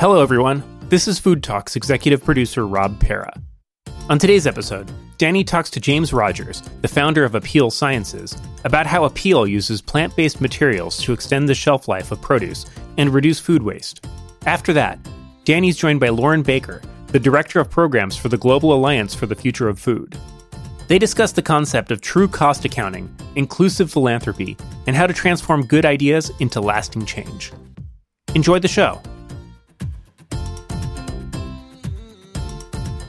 Hello, everyone. This is Food Talks executive producer Rob Para. On today's episode, Dani talks to James Rogers, the founder of Apeel Sciences, about how Apeel uses plant based materials to extend the shelf life of produce and reduce food waste. After that, Dani's joined by Lauren Baker, the director of programs for the Global Alliance for the Future of Food. They discuss the concept of true cost accounting, inclusive philanthropy, and how to transform good ideas into lasting change. Enjoy the show.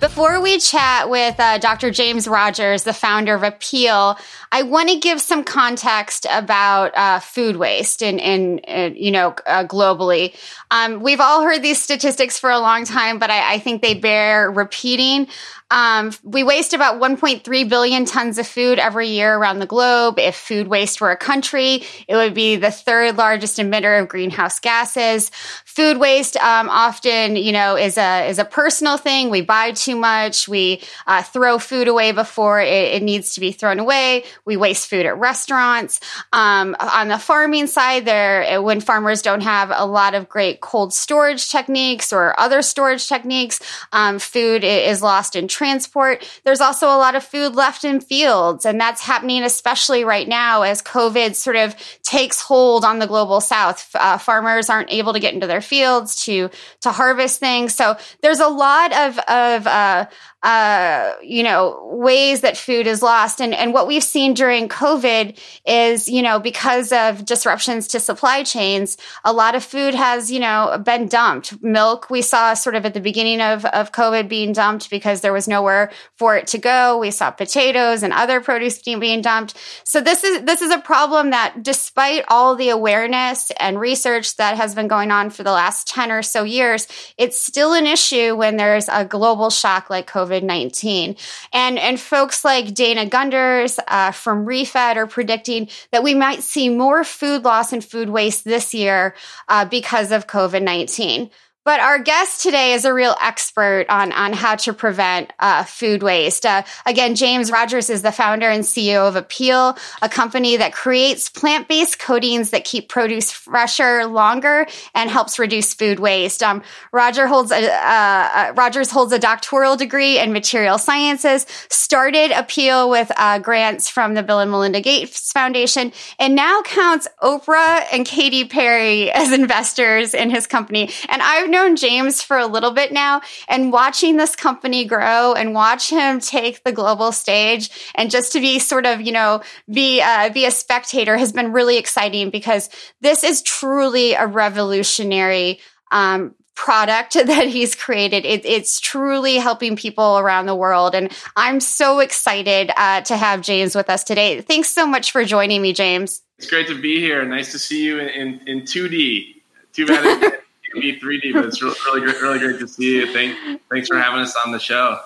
Before we chat with uh, Dr. James Rogers, the founder of Apeel, I want to give some context about uh, food waste and, and you know, uh, globally. Um, we've all heard these statistics for a long time, but I, I think they bear repeating. Um, we waste about 1.3 billion tons of food every year around the globe. If food waste were a country, it would be the third largest emitter of greenhouse gases. Food waste um, often, you know, is a is a personal thing. We buy too much. We uh, throw food away before it, it, needs to be thrown away. We waste food at restaurants. Um, on the farming side, there when farmers don't have a lot of great cold storage techniques or other storage techniques, um, food is lost in transport. There's also a lot of food left in fields, and that's happening especially right now as COVID sort of takes hold on the global south. Uh, farmers aren't able to get into their fields to to harvest things, so there's a lot of of uh, uh, you know, ways that food is lost. And, and what we've seen during COVID is, you know, because of disruptions to supply chains, a lot of food has, you know, been dumped. Milk, we saw sort of at the beginning of, of COVID being dumped because there was nowhere for it to go. We saw potatoes and other produce being dumped. So this is, this is a problem that despite all the awareness and research that has been going on for the last 10 or so years, it's still an issue when there's a global shock like COVID COVID 19. And, and folks like Dana Gunders uh, from ReFED are predicting that we might see more food loss and food waste this year uh, because of COVID 19. But our guest today is a real expert on, on how to prevent uh, food waste. Uh, again, James Rogers is the founder and CEO of Apeel, a company that creates plant based coatings that keep produce fresher longer and helps reduce food waste. Um, Roger holds a, uh, uh Rogers holds a doctoral degree in material sciences, started Apeel with uh, grants from the Bill and Melinda Gates Foundation, and now counts Oprah and Katy Perry as investors in his company. And I've known James for a little bit now and watching this company grow and watch him take the global stage and just to be sort of, you know, be, uh, be a spectator has been really exciting because this is truly a revolutionary, um, product that he's created. It, it's truly helping people around the world. And I'm so excited uh, to have James with us today. Thanks so much for joining me, James. It's great to be here. Nice to see you in, in, in 2D. Too bad be 3D, but it's really, really great, really great to see you. Thank, thanks for having us on the show.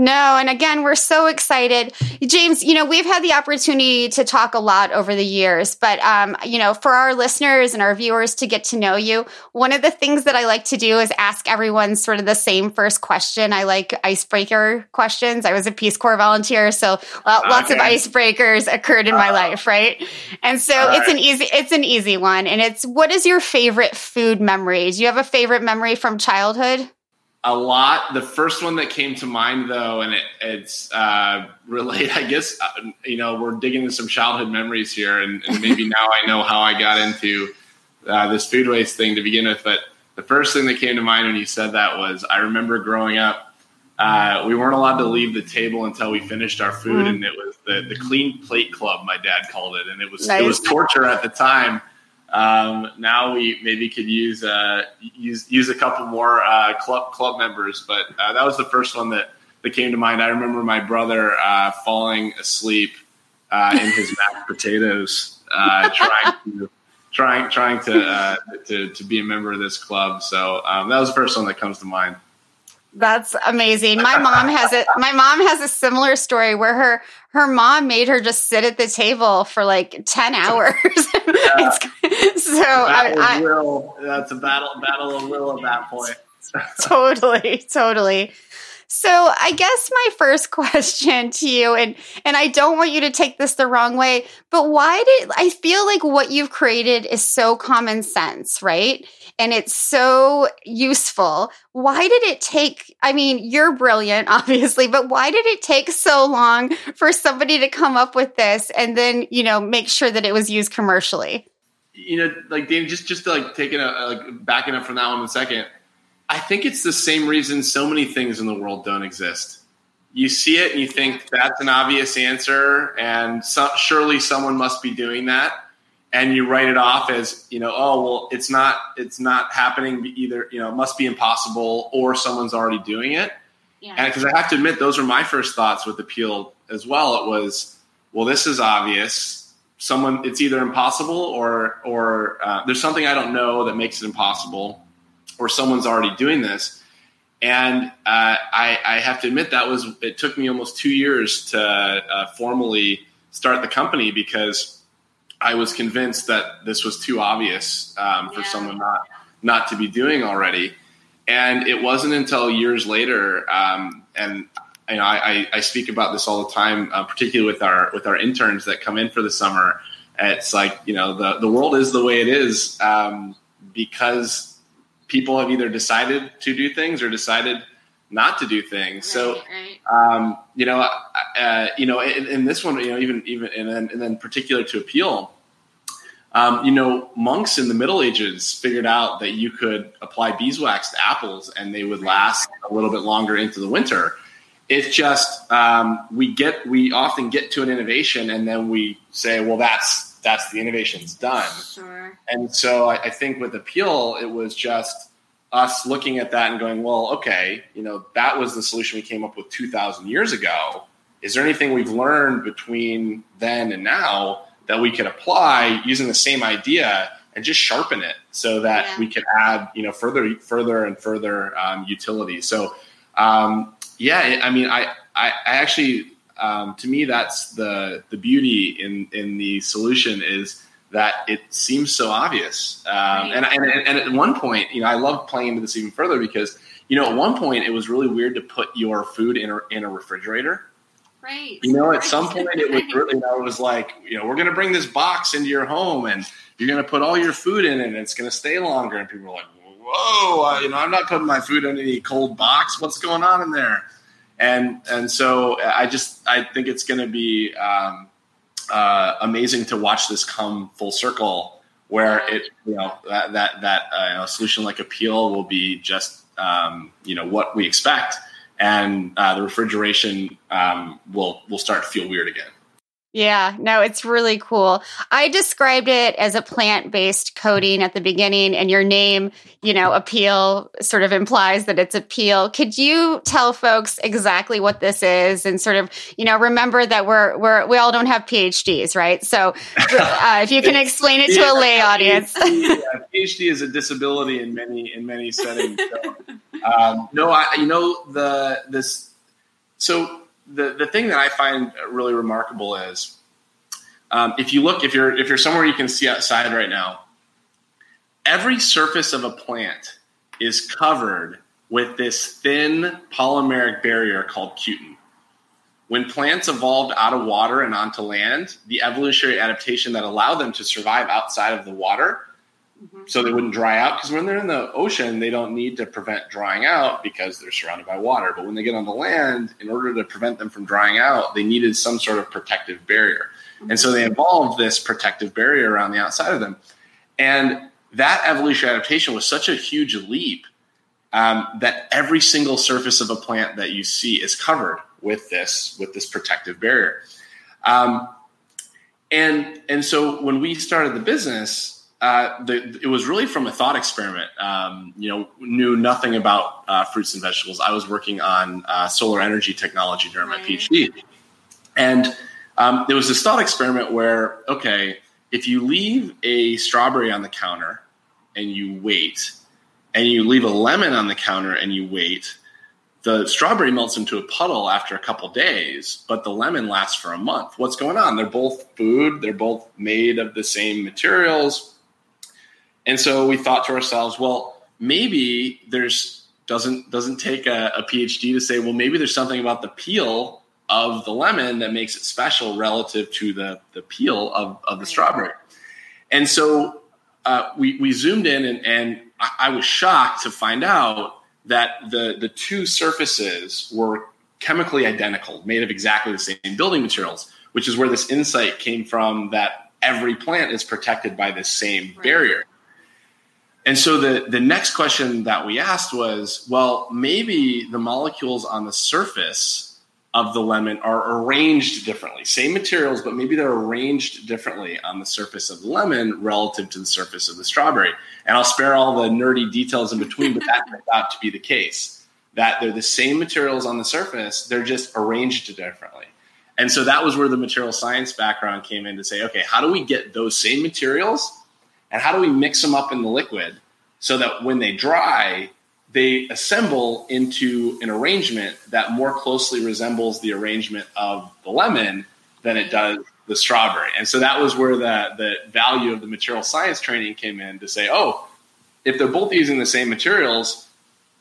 No, and again, we're so excited. James, you know, we've had the opportunity to talk a lot over the years, but, um, you know, for our listeners and our viewers to get to know you, one of the things that I like to do is ask everyone sort of the same first question. I like icebreaker questions. I was a Peace Corps volunteer, so lots okay. of icebreakers occurred in my uh, life, right? And so it's an easy, it's an easy one. And it's, what is your favorite food memory? Do you have a favorite memory from childhood? A lot. The first one that came to mind, though, and it, it's uh, related. I guess uh, you know we're digging into some childhood memories here, and, and maybe now I know how I got into uh, this food waste thing to begin with. But the first thing that came to mind when you said that was I remember growing up. Uh, we weren't allowed to leave the table until we finished our food, mm-hmm. and it was the the clean plate club. My dad called it, and it was nice. it was torture at the time um, now we maybe could use uh, use use a couple more uh, club club members, but uh, that was the first one that that came to mind. I remember my brother uh, falling asleep uh, in his mashed potatoes, uh, trying to trying trying to, to to be a member of this club. So um, that was the first one that comes to mind. That's amazing. My mom has it. My mom has a similar story where her her mom made her just sit at the table for like ten hours. Yeah. so I, I. That's a battle battle of will at that point. totally, totally. So I guess my first question to you, and and I don't want you to take this the wrong way, but why did I feel like what you've created is so common sense, right? And it's so useful. Why did it take? I mean, you're brilliant, obviously, but why did it take so long for somebody to come up with this and then you know make sure that it was used commercially? You know, like Dan, just just like taking a, a backing up from that one a second I think it's the same reason so many things in the world don't exist. You see it and you think that's an obvious answer, and so, surely someone must be doing that, and you write it off as you know, oh well, it's not, it's not happening. Either you know, it must be impossible, or someone's already doing it. Yeah. And because I have to admit, those were my first thoughts with Apeel as well. It was, well, this is obvious. Someone, it's either impossible or or uh, there's something I don't know that makes it impossible or someone's already doing this. And uh, I, I, have to admit that was it took me almost two years to uh, formally start the company because I was convinced that this was too obvious um, for yeah. someone not not to be doing already. And it wasn't until years later, um, and you know, I, I, speak about this all the time, uh, particularly with our with our interns that come in for the summer. It's like you know the the world is the way it is um, because people have either decided to do things or decided not to do things. Right, so, right. Um, you know, uh, you know, in, in, this one, you know, even even and then, and then particular to Apeel, um, you know, monks in the Middle Ages figured out that you could apply beeswax to apples and they would last a little bit longer into the winter. It's just um, we get we often get to an innovation and then we say, well, that's that's the innovation's done. Sure. And so I, I think with Apeel, it was just us looking at that and going, well, okay, you know, that was the solution we came up with 2,000 years ago. Is there anything we've learned between then and now that we could apply using the same idea and just sharpen it so that yeah. we could add, you know, further, further and further um, utility. So, um, yeah, I mean, I, I, I actually um, to me, that's the the beauty in in the solution is that it seems so obvious. Um, right. and, and and at one point, you know, I love playing into this even further because you know, at one point, it was really weird to put your food in a, in a refrigerator. Right. You know, at right. some point, it was really, you know, it was like, you know, we're going to bring this box into your home and you're going to put all your food in it and it's going to stay longer. And people are like, whoa, uh, you know, I'm not putting my food in any cold box. What's going on in there? and and so I just I think it's going to be um, uh, amazing to watch this come full circle, where it you know that that that uh, you know, solution like Apeel will be just um, you know what we expect, and uh, the refrigeration um, will will start to feel weird again. Yeah, no, it's really cool. I described it as a plant based coating at the beginning, and your name, you know, Apeel sort of implies that it's Apeel. Could you tell folks exactly what this is and sort of, you know, remember that we're, we're, we all don't have PhDs, right? So uh, if you can explain it to a lay audience. PhD, yeah, PhD is a disability in many, in many settings. So, um, no, I, you know, the, this, so the the thing that I find really remarkable is um, if you look if you're if you're somewhere you can see outside right now, every surface of a plant is covered with this thin polymeric barrier called cutin. When plants evolved out of water and onto land, the evolutionary adaptation that allowed them to survive outside of the water. So they wouldn't dry out. Because when they're in the ocean, they don't need to prevent drying out because they're surrounded by water. But when they get on the land, in order to prevent them from drying out, they needed some sort of protective barrier. Mm-hmm. And so they evolved this protective barrier around the outside of them. And that evolutionary adaptation was such a huge leap um, that every single surface of a plant that you see is covered with this with this protective barrier. Um, and and so when we started the business, uh, the, it was really from a thought experiment. Um, you know, knew nothing about uh, fruits and vegetables. I was working on uh, solar energy technology during my PhD, and um, there was this thought experiment where, okay, if you leave a strawberry on the counter and you wait, and you leave a lemon on the counter and you wait, the strawberry melts into a puddle after a couple days, but the lemon lasts for a month. What's going on? They're both food. They're both made of the same materials and so we thought to ourselves, well, maybe there's doesn't doesn't take a, a PhD to say, well, maybe there's something about the peel of the lemon that makes it special relative to the the peel of, of the strawberry. And so uh, we we zoomed in, and, and I, was shocked to find out that the the two surfaces were chemically identical, made of exactly the same building materials, which is where this insight came from that every plant is protected by this same right. barrier. And so the, the next question that we asked was well, maybe the molecules on the surface of the lemon are arranged differently. Same materials, but maybe they're arranged differently on the surface of the lemon relative to the surface of the strawberry. And I'll spare all the nerdy details in between, but that turned out to be the case that they're the same materials on the surface, they're just arranged differently. And so that was where the material science background came in to say, okay, how do we get those same materials and how do we mix them up in the liquid so that when they dry, they assemble into an arrangement that more closely resembles the arrangement of the lemon than it does the strawberry. And so that was where the, the value of the material science training came in to say, oh, if they're both using the same materials,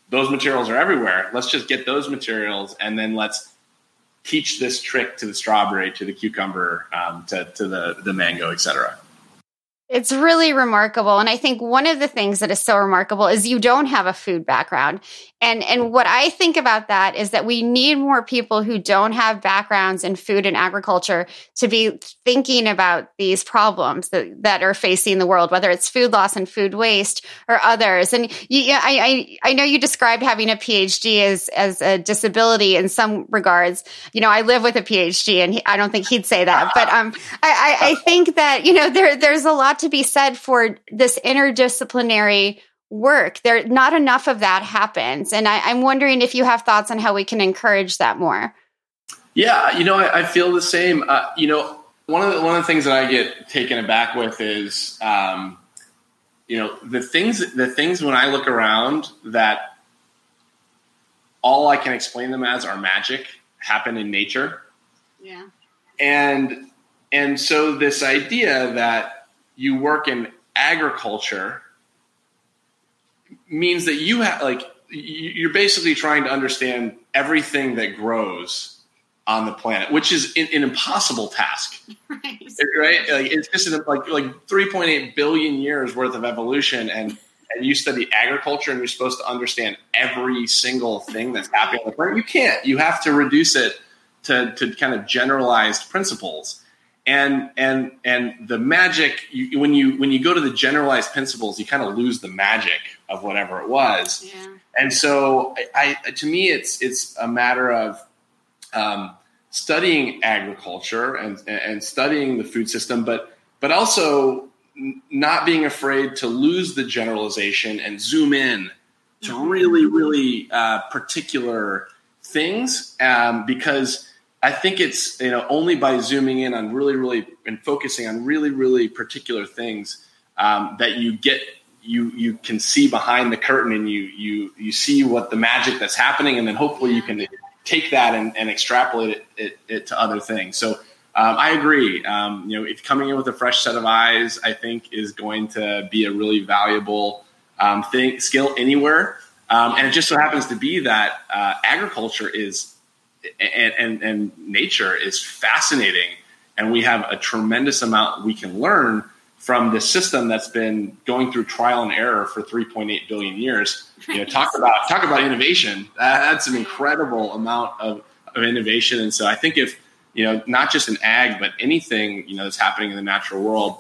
those materials are everywhere. Let's just get those materials and then let's teach this trick to the strawberry, to the cucumber, um, to, to the, the mango, et cetera. It's really remarkable. And I think one of the things that is so remarkable is you don't have a food background. And and what I think about that is that we need more people who don't have backgrounds in food and agriculture to be thinking about these problems that, that are facing the world, whether it's food loss and food waste or others. And you, I, I I know you described having a PhD as as a disability in some regards. You know, I live with a PhD, and he, I don't think he'd say that. But um, I, I I think that you know there there's a lot to be said for this interdisciplinary work. There, not enough of that happens, and I, am wondering if you have thoughts on how we can encourage that more. Yeah, you know, I, I feel the same. Uh, you know, one of the one of the things that I get taken aback with is, um, you know, the things the things when I look around that all I can explain them as are magic happen in nature. Yeah. And and so this idea that you work in agriculture means that you have like you're basically trying to understand everything that grows on the planet, which is an, an impossible task, right? right? Like, it's just like like 3.8 billion years worth of evolution, and and you study agriculture, and you're supposed to understand every single thing that's happening on the planet. You can't. You have to reduce it to to kind of generalized principles and and and the magic you, when you when you go to the generalized principles you kind of lose the magic of whatever it was yeah. and so I, I, to me it's it's a matter of um, studying agriculture and and studying the food system but but also not being afraid to lose the generalization and zoom in to mm-hmm. really really uh, particular things um, because I think it's you know only by zooming in on really really and focusing on really really particular things um, that you get you you can see behind the curtain and you you you see what the magic that's happening and then hopefully you can take that and, and extrapolate it, it, it, to other things. So um, I agree. Um, you know, if coming in with a fresh set of eyes, I think is going to be a really valuable um, thing skill anywhere. Um, and it just so happens to be that uh, agriculture is and, and, and nature is fascinating. And we have a tremendous amount we can learn from this system that's been going through trial and error for 3.8 billion years. You know, talk about talk about innovation. That's an incredible amount of, of innovation. And so I think if you know not just in ag but anything you know that's happening in the natural world,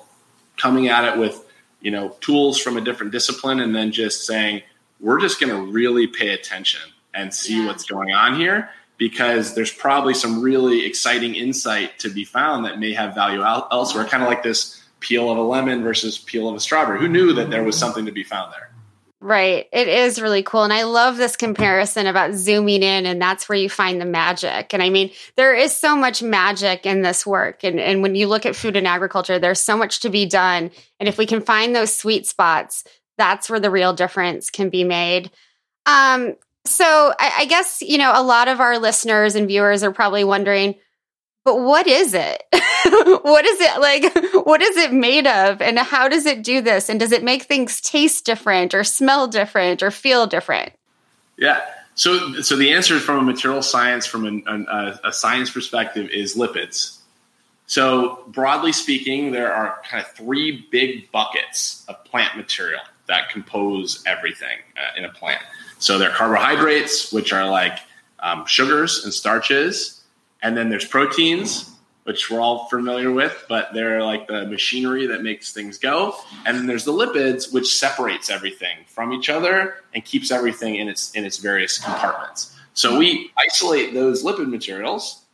coming at it with you know tools from a different discipline, and then just saying we're just going to really pay attention and see yeah. what's going on here because there's probably some really exciting insight to be found that may have value elsewhere. Kind of like this peel of a lemon versus peel of a strawberry. Who knew that there was something to be found there? Right. It is really cool. And I love this comparison about zooming in, and that's where you find the magic. And I mean, there is so much magic in this work. And, and when you look at food and agriculture, there's so much to be done. And if we can find those sweet spots, that's where the real difference can be made. Um, so I, I guess, you know, a lot of our listeners and viewers are probably wondering, but what is it? what is it like? What is it made of? And how does it do this? And does it make things taste different or smell different or feel different? Yeah. So, so the answer from a material science, from an, a, a science perspective, is lipids. So, broadly speaking, there are kind of three big buckets of plant material that compose everything uh, in a plant. So, there are carbohydrates, which are like um, sugars and starches, and then there's proteins, which we're all familiar with, but they're like the machinery that makes things go. And then there's the lipids, which separates everything from each other and keeps everything in its in its various compartments. So we isolate those lipid materials,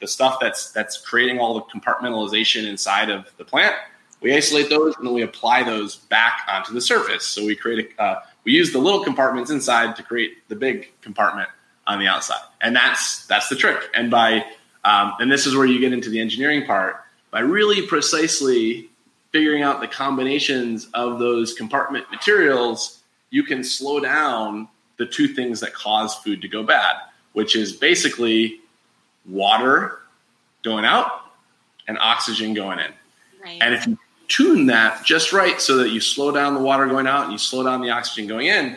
the stuff that's that's creating all the compartmentalization inside of the plant. We isolate those and then we apply those back onto the surface. So we create a uh, we use the little compartments inside to create the big compartment on the outside, and that's that's the trick. And by um, and this is where you get into the engineering part by really precisely figuring out the combinations of those compartment materials, you can slow down the two things that cause food to go bad, which is basically water going out and oxygen going in. Right. And if you tune that just right so that you slow down the water going out and you slow down the oxygen going in,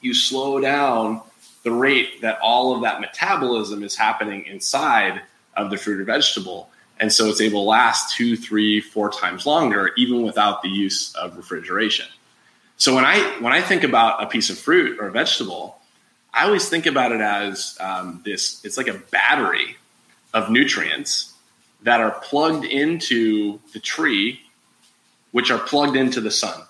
you slow down the rate that all of that metabolism is happening inside of the fruit or vegetable. And so it's able to last two, three, four times longer, even without the use of refrigeration. So when I when I think about a piece of fruit or a vegetable, I always think about it as um, this. It's like a battery of nutrients that are plugged into the tree, which are plugged into the sun.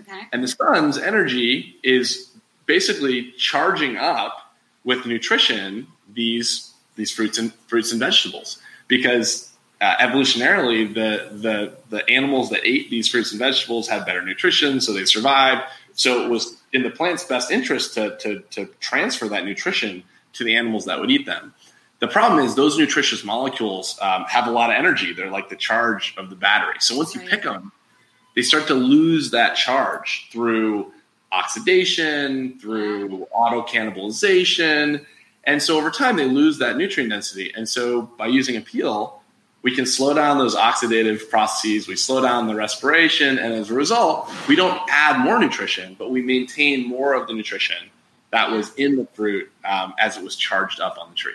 Okay. And the sun's energy is basically charging up with nutrition these these fruits and fruits and vegetables because uh, evolutionarily the, the the animals that ate these fruits and vegetables had better nutrition so they survived so it was in the plant's best interest to, to, to transfer that nutrition to the animals that would eat them the problem is those nutritious molecules um, have a lot of energy. They're like the charge of the battery. So once you pick them they start to lose that charge through oxidation through auto cannibalization. And so over time, they lose that nutrient density. And so by using a peel, we can slow down those oxidative processes, we slow down the respiration, and as a result, we don't add more nutrition, but we maintain more of the nutrition that was in the fruit um, as it was charged up on the tree.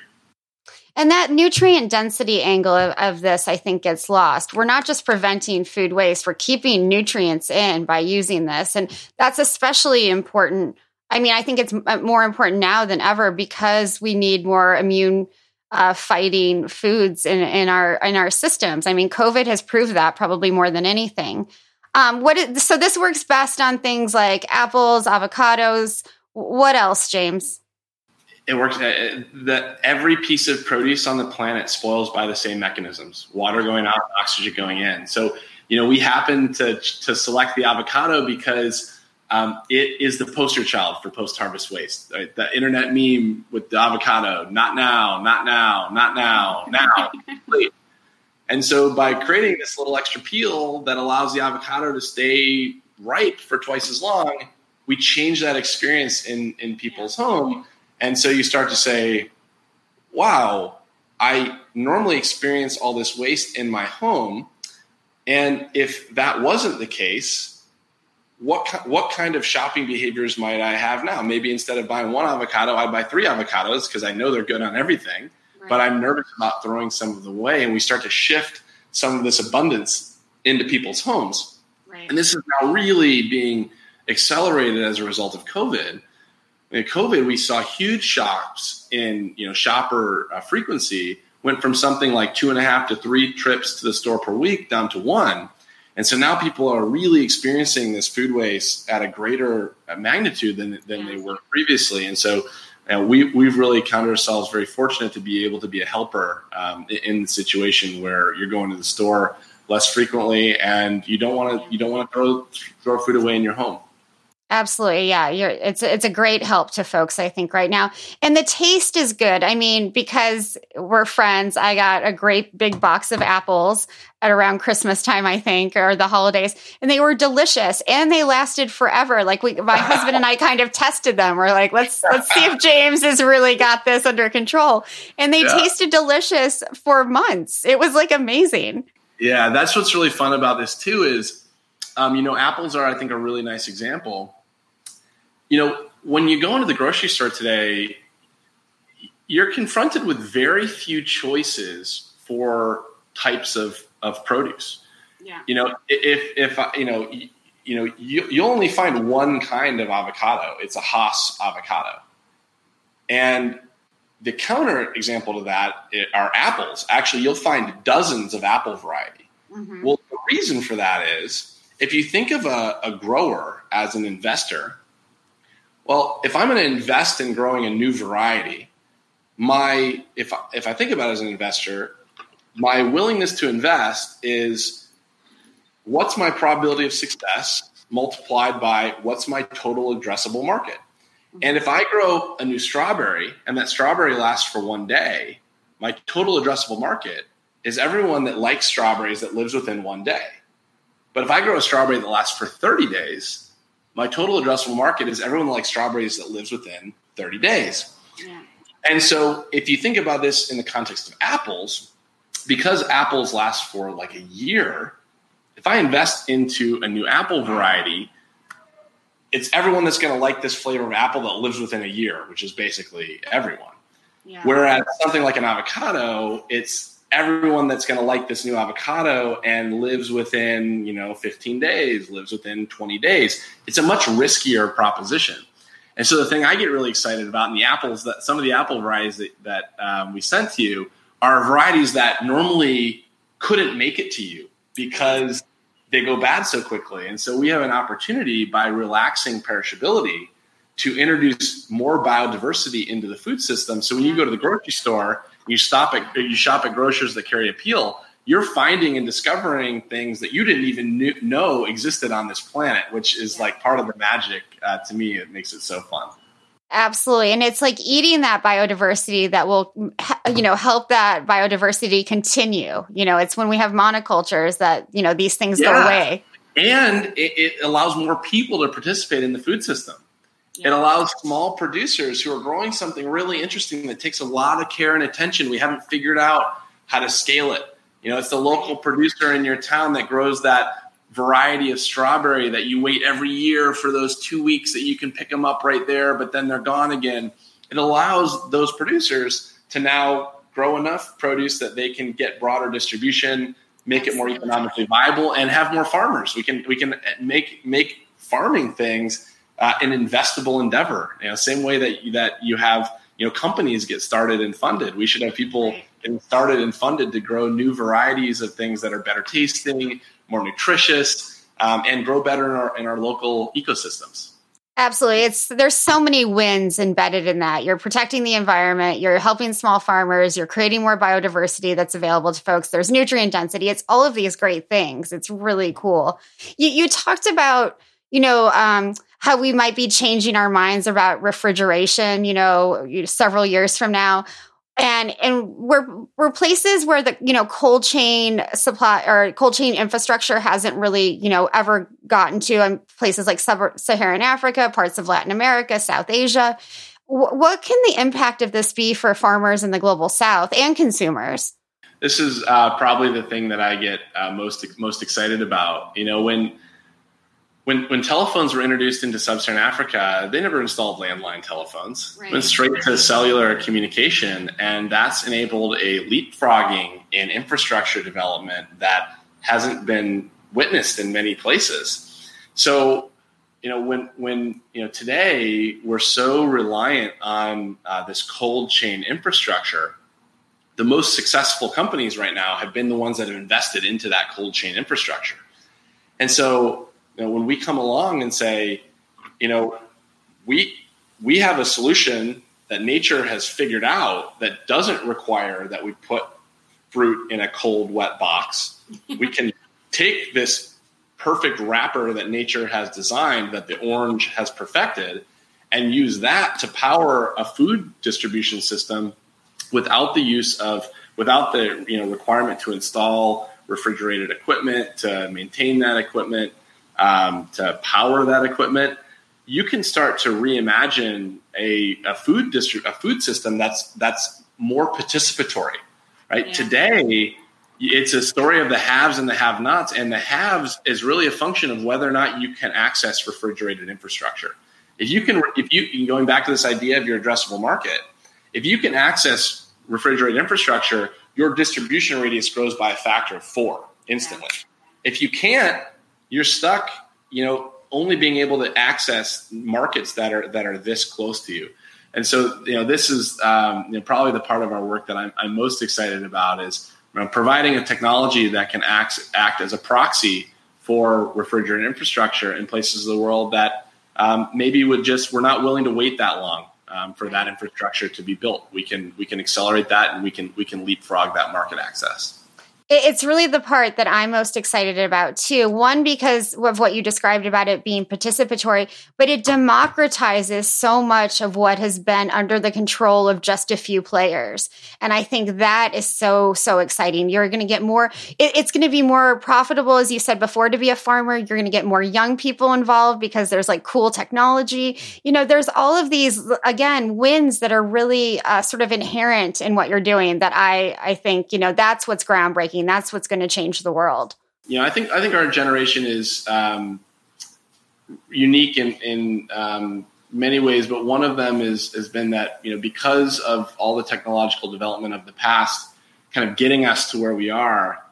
And that nutrient density angle of, of, this, I think, gets lost. We're not just preventing food waste, we're keeping nutrients in by using this. And that's especially important I mean, I think it's uh, more important now than ever because we need more immune uh, fighting foods in, in our in our systems. I mean, COVID has proved that probably more than anything. Um, so this works best on things like apples, avocados. What else, James? It works uh, that every piece of produce on the planet spoils by the same mechanisms: water going out, oxygen going in. So, you know, we happen to to select the avocado because um, it is the poster child for post harvest waste. Right? The internet meme with the avocado, not now, not now, not now, now. and so by creating this little extra peel that allows the avocado to stay ripe for twice as long, we change that experience in, in people's home. And so you start to say, wow, I normally experience all this waste in my home. And if that wasn't the case, what what kind of shopping behaviors might I have now? Maybe instead of buying one avocado, I buy three avocados because I know they're good on everything. Right. But I'm nervous about throwing some of them away, and we start to shift some of this abundance into people's homes. Right. And this is now really being accelerated as a result of COVID. In COVID, we saw huge shocks in you know shopper uh, frequency went from something like two and a half to three trips to the store per week down to one and so now people are really experiencing this food waste at a greater magnitude than, than they were previously. And so uh, we, we've really counted ourselves very fortunate to be able to be a helper um, in the situation where you're going to the store less frequently and you don't want to you don't want to throw throw food away in your home. Absolutely. Yeah. You're, it's, it's a great help to folks, I think, right now. And the taste is good. I mean, because we're friends, I got a great big box of apples at around Christmas time, I think, or the holidays, and they were delicious and they lasted forever. Like we, my husband and I kind of tested them. We're like, let's, let's see if James has really got this under control. And they yeah. tasted delicious for months. It was like amazing. Yeah. That's what's really fun about this too is, um, you know, apples are, I think, a really nice example you know, when you go into the grocery store today, you're confronted with very few choices for types of, of produce. Yeah. You know, if if you know, you, you know, you you only find one kind of avocado. It's a Hass avocado, and the counter example to that are apples. Actually, you'll find dozens of apple variety. Mm-hmm. Well, the reason for that is if you think of a, a grower as an investor, well, if I'm going to invest in growing a new variety, my if if I think about it as an investor, my willingness to invest is what's my probability of success multiplied by what's my total addressable market. Mm-hmm. And if I grow a new strawberry and that strawberry lasts for one day, my total addressable market is everyone that likes strawberries that lives within one day. But if I grow a strawberry that lasts for 30 days, my total addressable market is everyone that likes strawberries that lives within 30 days. Yeah. And so if you think about this in the context of apples, because apples last for like a year, if I invest into a new apple variety, it's everyone that's going to like this flavor of apple that lives within a year, which is basically everyone. Yeah. Whereas something like an avocado, it's everyone that's going to like this new avocado and lives within, you know, 15 days, lives within 20 days. It's a much riskier proposition. And so the thing I get really excited about in the apples that some of the apple varieties that, that um, we sent to you are varieties that normally couldn't make it to you because they go bad so quickly. And so we have an opportunity by relaxing perishability to introduce more biodiversity into the food system. So when you go to the grocery store, you stop at you shop at grocers that carry Apeel, you're finding and discovering things that you didn't even know existed on this planet, which is like part of the magic uh, to me. It makes it so fun. Absolutely. And it's like eating that biodiversity that will, you know, help that biodiversity continue. You know, it's when we have monocultures that, you know, these things yeah. go away. And it, it, allows more people to participate in the food system. It allows small producers who are growing something really interesting that takes a lot of care and attention. We haven't figured out how to scale it. You know, it's the local producer in your town that grows that variety of strawberry that you wait every year for those two weeks that you can pick them up right there, but then they're gone again. It allows those producers to now grow enough produce that they can get broader distribution, make it more economically viable, and have more farmers. We can we can eh, make make farming things uh, an investable endeavor. You know, same way that that you have you know companies get started and funded. We should have people getting started and funded to grow new varieties of things that are better tasting, more nutritious, um, and grow better in our in our local ecosystems. Absolutely. It's there's so many wins embedded in that. You're protecting the environment, you're helping small farmers, you're creating more biodiversity that's available to folks. There's nutrient density. It's all of these great things. It's really cool. You, you talked about, you know, um, how we might be changing our minds about refrigeration, you know, several years from now. And and we're we're places where the you know cold chain supply or cold chain infrastructure hasn't really you know ever gotten to and places like sub-saharan africa parts of latin america south asia. What can the impact of this be for farmers in the global south and consumers? This is uh, probably the thing that i get uh, most most excited about. You know when when when telephones were introduced into sub-Saharan Africa, they never installed landline telephones. Right. Went straight to cellular communication, and that's enabled a leapfrogging in infrastructure development that hasn't been witnessed in many places. So, you know, when when you know today we're so reliant on uh, this cold chain infrastructure, the most successful companies right now have been the ones that have invested into that cold chain infrastructure, and so you know, when we come along and say, you know, we we have a solution that nature has figured out that doesn't require that we put fruit in a cold, wet box. we can take this perfect wrapper that nature has designed, that the orange has perfected, and use that to power a food distribution system without the use of without the you know requirement to install refrigerated equipment to maintain that equipment um, to power that equipment, you can start to reimagine a, a food distri- a food system that's that's more participatory. Right yeah. today, it's a story of the haves and the have-nots, and the haves is really a function of whether or not you can access refrigerated infrastructure. If you can, if you going back to this idea of your addressable market, if you can access refrigerated infrastructure, your distribution radius grows by a factor of four instantly. If you can't, you're stuck. You know, only being able to access markets that are that are this close to you. And so, you know, this is um, you know, probably the part of our work that I'm, I'm most excited about is you know, providing a technology that can act act as a proxy for refrigerant infrastructure in places of the world that um, maybe would just we're not willing to wait that long um, for that infrastructure to be built. We can we can accelerate that and we can we can leapfrog that market access it's really the part that I'm most excited about too. One, because of what you described about it being participatory, but it democratizes so much of what has been under the control of just a few players. And I think that is so, so exciting. You're going to get more, it, it's going to be more profitable, as you said before, to be a farmer. You're going to get more young people involved because there's like cool technology. You know, there's all of these, again, wins that are really uh, sort of inherent in what you're doing that I, I think, you know, that's what's groundbreaking that's what's going to change the world. You know, I think I think our generation is um, unique in in um, many ways, but one of them is has been that you know because of all the technological development of the past, kind of getting us to where we are.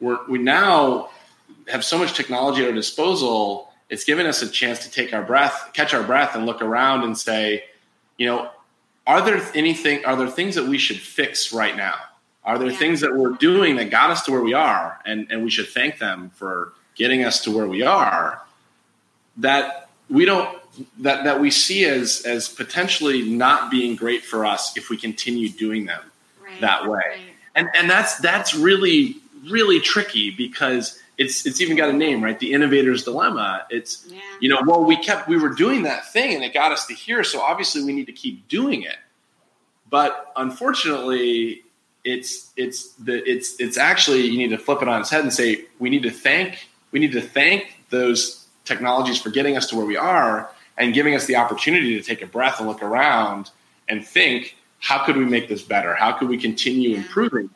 We're, we now have so much technology at our disposal. It's given us a chance to take our breath, catch our breath, and look around and say, you know, are there anything? Are there things that we should fix right now? Are there yeah. things that we're doing that got us to where we are, and, and we should thank them for getting us to where we are? That we don't that that we see as as potentially not being great for us if we continue doing them right. that way. Right. And and that's that's really really tricky because it's it's even got a name, right? The innovator's dilemma. It's yeah. you know, well, we kept we were doing that thing and it got us to here, so obviously we need to keep doing it. But unfortunately, it's it's the it's it's actually you need to flip it on its head and say we need to thank we need to thank those technologies for getting us to where we are and giving us the opportunity to take a breath and look around and think how could we make this better? How could we continue improving?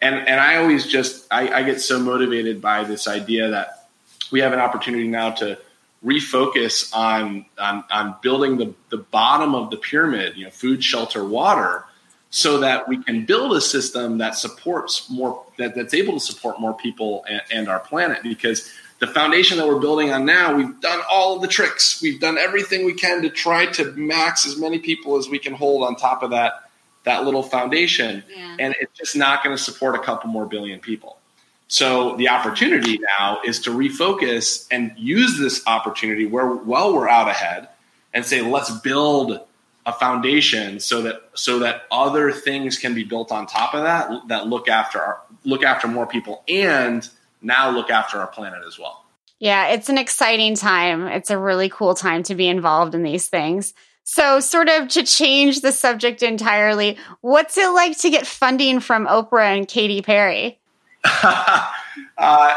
And and i always just I, I get so motivated by this idea that we have an opportunity now to refocus on on, on building the, the bottom of the pyramid you know food shelter water so that we can build a system that supports more that, that's able to support more people and, and, our planet because the foundation that we're building on now we've done all of the tricks. We've done everything we can to try to max as many people as we can hold on top of that that little foundation. Yeah. and it's just not going to support a couple more billion people. So the opportunity now is to refocus and use this opportunity where while we're out ahead and say let's build a foundation so that so that other things can be built on top of that that look after our, look after more people and now look after our planet as well. Yeah, it's an exciting time. It's a really cool time to be involved in these things. So, sort of to change the subject entirely, what's it like to get funding from Oprah and Katy Perry? uh,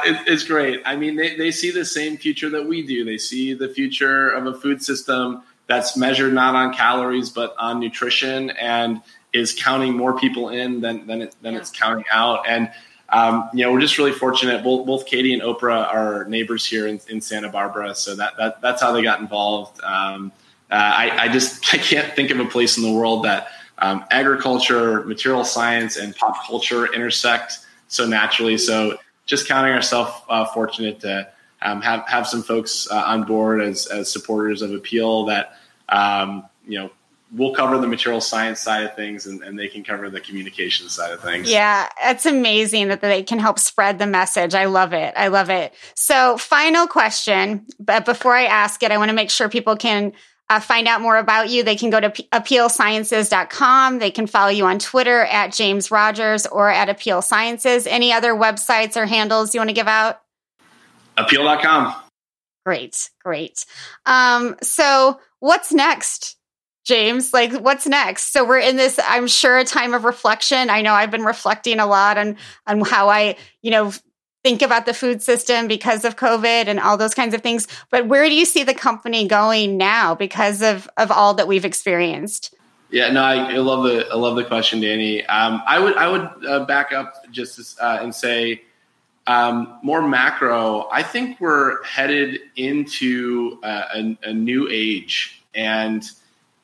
it, it's great. I mean, they, they see the same future that we do. They see the future of a food system that's measured not on calories but on nutrition and is counting more people in than than, it, than yeah. it's counting out. And um, you know, we're just really fortunate. Both both Katy and Oprah are neighbors here in, in Santa Barbara, so that, that that's how they got involved. Um, uh, I, I, just I can't think of a place in the world that um, agriculture, material science, and pop culture intersect so naturally. So just counting ourselves uh, fortunate to um, have have some folks uh, on board as as supporters of Apeel that um, you know we'll cover the material science side of things and, and, they can cover the communication side of things. Yeah, it's amazing that they can help spread the message. I love it. I love it. So, final question, but before I ask it, I want to make sure people can uh, find out more about you. They can go to p- apeelsciences.com. They can follow you on Twitter at James Rogers or at Apeel Sciences. Any other websites or handles you want to give out? apeel.com. Great, great. Um, so what's next? James, like what's next? So we're in this, I'm sure, a time of reflection. I know I've been reflecting a lot on on how I, you know, think about the food system because of COVID and all those kinds of things. But where do you see the company going now because of of all that we've experienced? Yeah, no, I, I love the I love the question, Dani. Um, I would I would uh, back up just uh, and say um, more macro, I think we're headed into a, a, a new age. And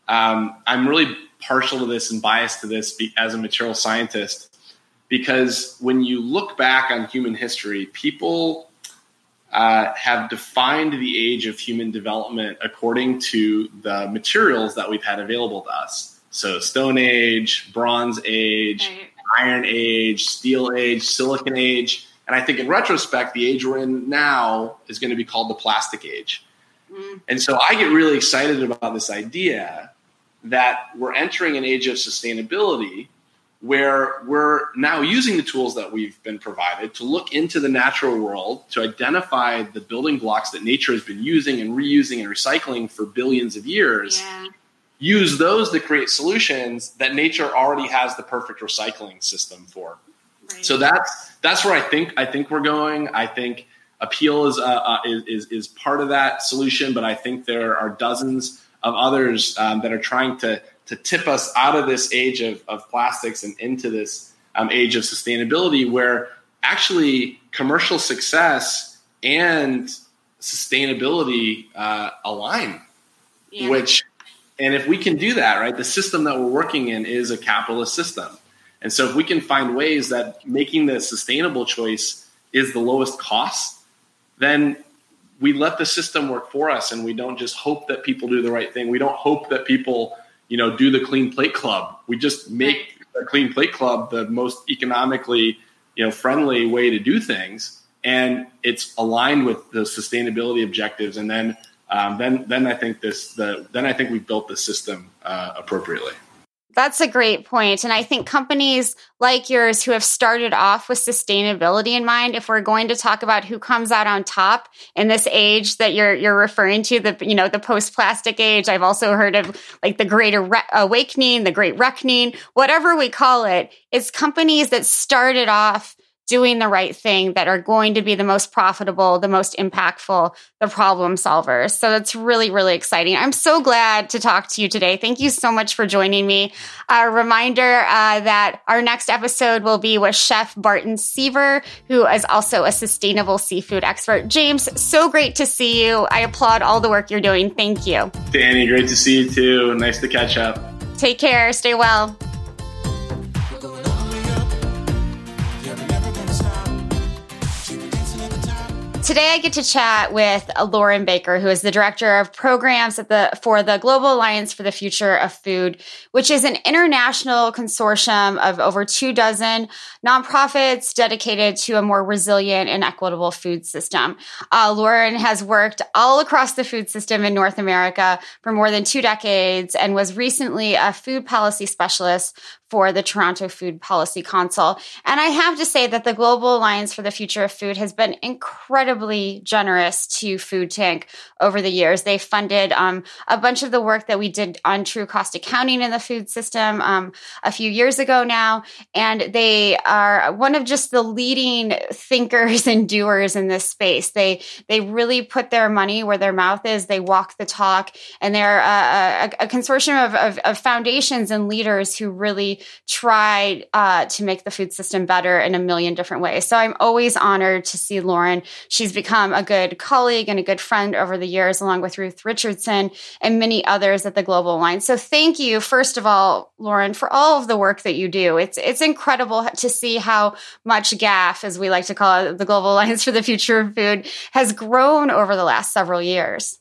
um, I'm really partial to this and biased to this as a material scientist because when you look back on human history, people uh, have defined the age of human development according to the materials that we've had available to us. So, Stone Age, Bronze Age, right. Iron Age, Steel Age, Silicon Age and I think in retrospect, the age we're in now is going to be called the plastic age. Mm. And so I get really excited about this idea that we're entering an age of sustainability where we're now using the tools that we've been provided to look into the natural world to identify the building blocks that nature has been using and reusing and recycling for billions of years. Yeah. Use those to create solutions that nature already has the perfect recycling system for. Right. So that's that's where I think I think we're going. I think Apeel is, uh, uh, is is part of that solution, but I think there are dozens of others um, that are trying to to tip us out of this age of, of plastics and into this um, age of sustainability, where actually commercial success and sustainability uh, align. Yeah. Which, and if we can do that, right, the system that we're working in is a capitalist system. And so if we can find ways that making the sustainable choice is the lowest cost, then we let the system work for us and we don't just hope that people do the right thing. We don't hope that people, you know, do the clean plate club. We just make the clean plate club the most economically, you know, friendly way to do things and it's aligned with the sustainability objectives and then um, then then I think this the then I think we built the system uh, appropriately. That's a great point. And I think companies like yours who have started off with sustainability in mind, if we're going to talk about who comes out on top in this age that you're you're referring to, the you know, the post-plastic age, I've also heard of like the great awakening, the great reckoning, whatever we call it, it's companies that started off doing the right thing that are going to be the most profitable, the most impactful, the problem solvers. So that's really, really exciting. I'm so glad to talk to you today. Thank you so much for joining me. A reminder uh, that our next episode will be with Chef Barton Seaver, who is also a sustainable seafood expert. James, so great to see you. I applaud all the work you're doing. Thank you. Dani, great to see you too. Nice to catch up. Take care. Stay well. Today, I get to chat with Lauren Baker, who is the director of programs at the for the Global Alliance for the Future of Food, which is an international consortium of over two dozen nonprofits dedicated to a more resilient and equitable food system. Uh, Lauren has worked all across the food system in North America for more than two decades and was recently a food policy specialist for the Toronto Food Policy Council. And I have to say that the Global Alliance for the Future of Food has been incredibly generous to Food Tank over the years. They funded um, a bunch of the work that we did on true cost accounting in the food system um, a few years ago now. And they are one of just the leading thinkers and doers in this space. They, they really put their money where their mouth is. They walk the talk and they're a, a, a consortium of, of, of foundations and leaders who really try uh, to make the food system better in a million different ways. So I'm always honored to see Lauren. She's become a good colleague and a good friend over the years, along with Ruth Richardson and many others at the Global Alliance. So thank you, first of all, Lauren, for all of the work that you do. It's it's incredible to see how much GAF, as we like to call it, the Global Alliance for the Future of Food, has grown over the last several years.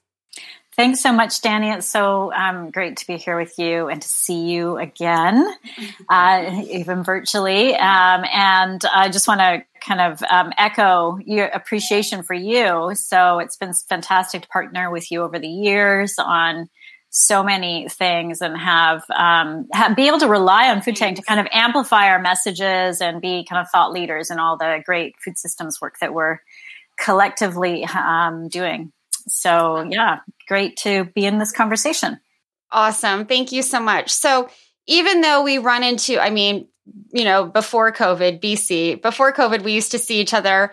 Thanks so much, Dani. It's so um, great to be here with you and to see you again, uh, even virtually. Um, and I just want to kind of um, echo your appreciation for you. So it's been fantastic to partner with you over the years on so many things and have, um, have be able to rely on Food Tank to kind of amplify our messages and be kind of thought leaders in all the great food systems work that we're collectively um, doing. So, yeah, great to be in this conversation. Awesome. Thank you so much. So, even though we run into, I mean, you know, before COVID, BC, before COVID, we used to see each other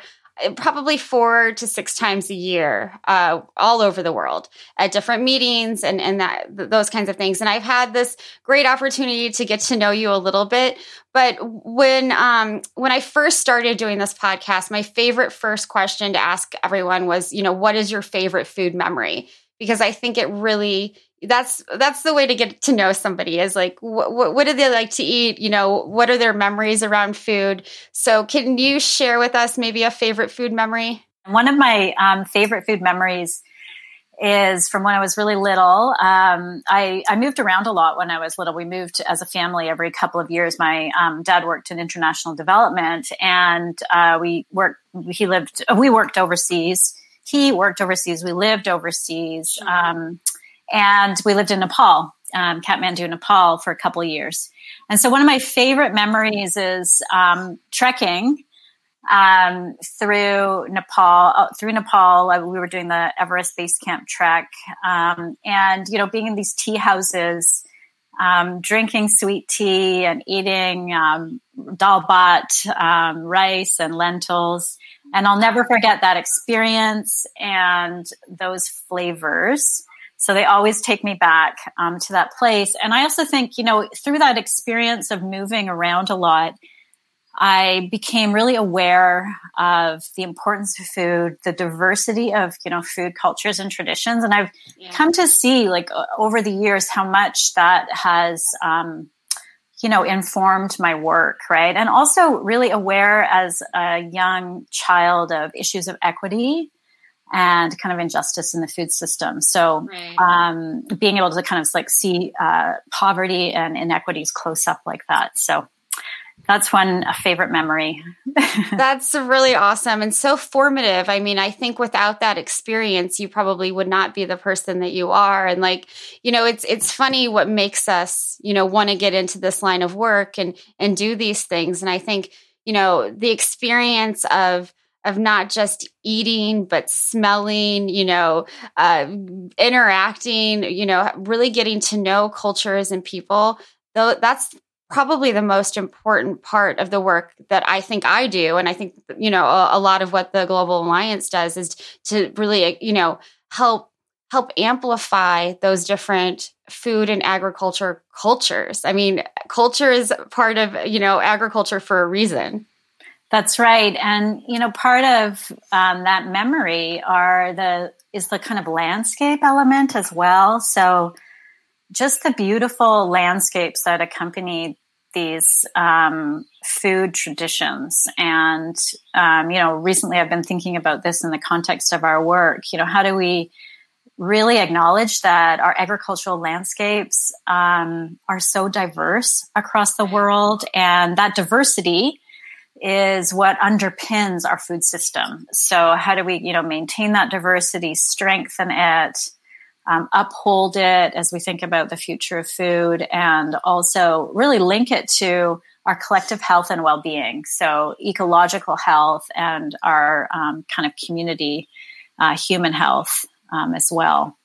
probably four to six times a year, uh, all over the world at different meetings and and that those kinds of things. And I've had this great opportunity to get to know you a little bit. But when um, when I first started doing this podcast, my favorite first question to ask everyone was, you know, what is your favorite food memory? Because I think it really that's that's the way to get to know somebody is like what, what, what do they like to eat you know what are their memories around food so can you share with us maybe a favorite food memory one of my um, favorite food memories is from when I was really little. Um, I, I, moved around a lot when I was little. We moved as a family every couple of years. My um, dad worked in international development, and uh, we worked. He lived. We worked overseas. He worked overseas. We lived overseas. Um, and we lived in Nepal, um, Kathmandu, Nepal, for a couple years. And so one of my favorite memories is um, trekking um, through Nepal. Uh, through Nepal, uh, we were doing the Everest Base Camp trek, um, and you know, being in these tea houses, um, drinking sweet tea and eating um, dal bhat, rice and lentils. And I'll never forget that experience and those flavors. So they always take me back um, to that place. And I also think, you know, through that experience of moving around a lot, I became really aware of the importance of food, the diversity of, you know, food cultures and traditions. And I've yeah. come to see, like, over the years, how much that has, um, you know, informed my work, right? And also really aware as a young child of issues of equity and kind of injustice in the food system. So, right. um, being able to kind of like see uh, poverty and inequities close up like that. So, that's one a favorite memory. that's really awesome and so formative. I mean, I think without that experience, you probably would not be the person that you are. And like, you know, it's it's funny what makes us, you know, want to get into this line of work and and do these things. And I think, you know, the experience of of not just eating but smelling you know uh, interacting you know really getting to know cultures and people. Though that's probably the most important part of the work that i think i do. And i think you know a, a lot of what the global alliance does is to really you know help help amplify those different food and agriculture cultures. I mean culture is part of you know agriculture for a reason that's right, and you know, part of um, that memory are the is the kind of landscape element as well. So, just the beautiful landscapes that accompany these um, food traditions, and um, you know, recently I've been thinking about this in the context of our work. You know, how do we really acknowledge that our agricultural landscapes um, are so diverse across the world, and that diversity is what underpins our food system. So how do we, you know, maintain that diversity, strengthen it, um, uphold it as we think about the future of food, and also really link it to our collective health and well-being. So ecological health and our um, kind of community uh, human health um, as well.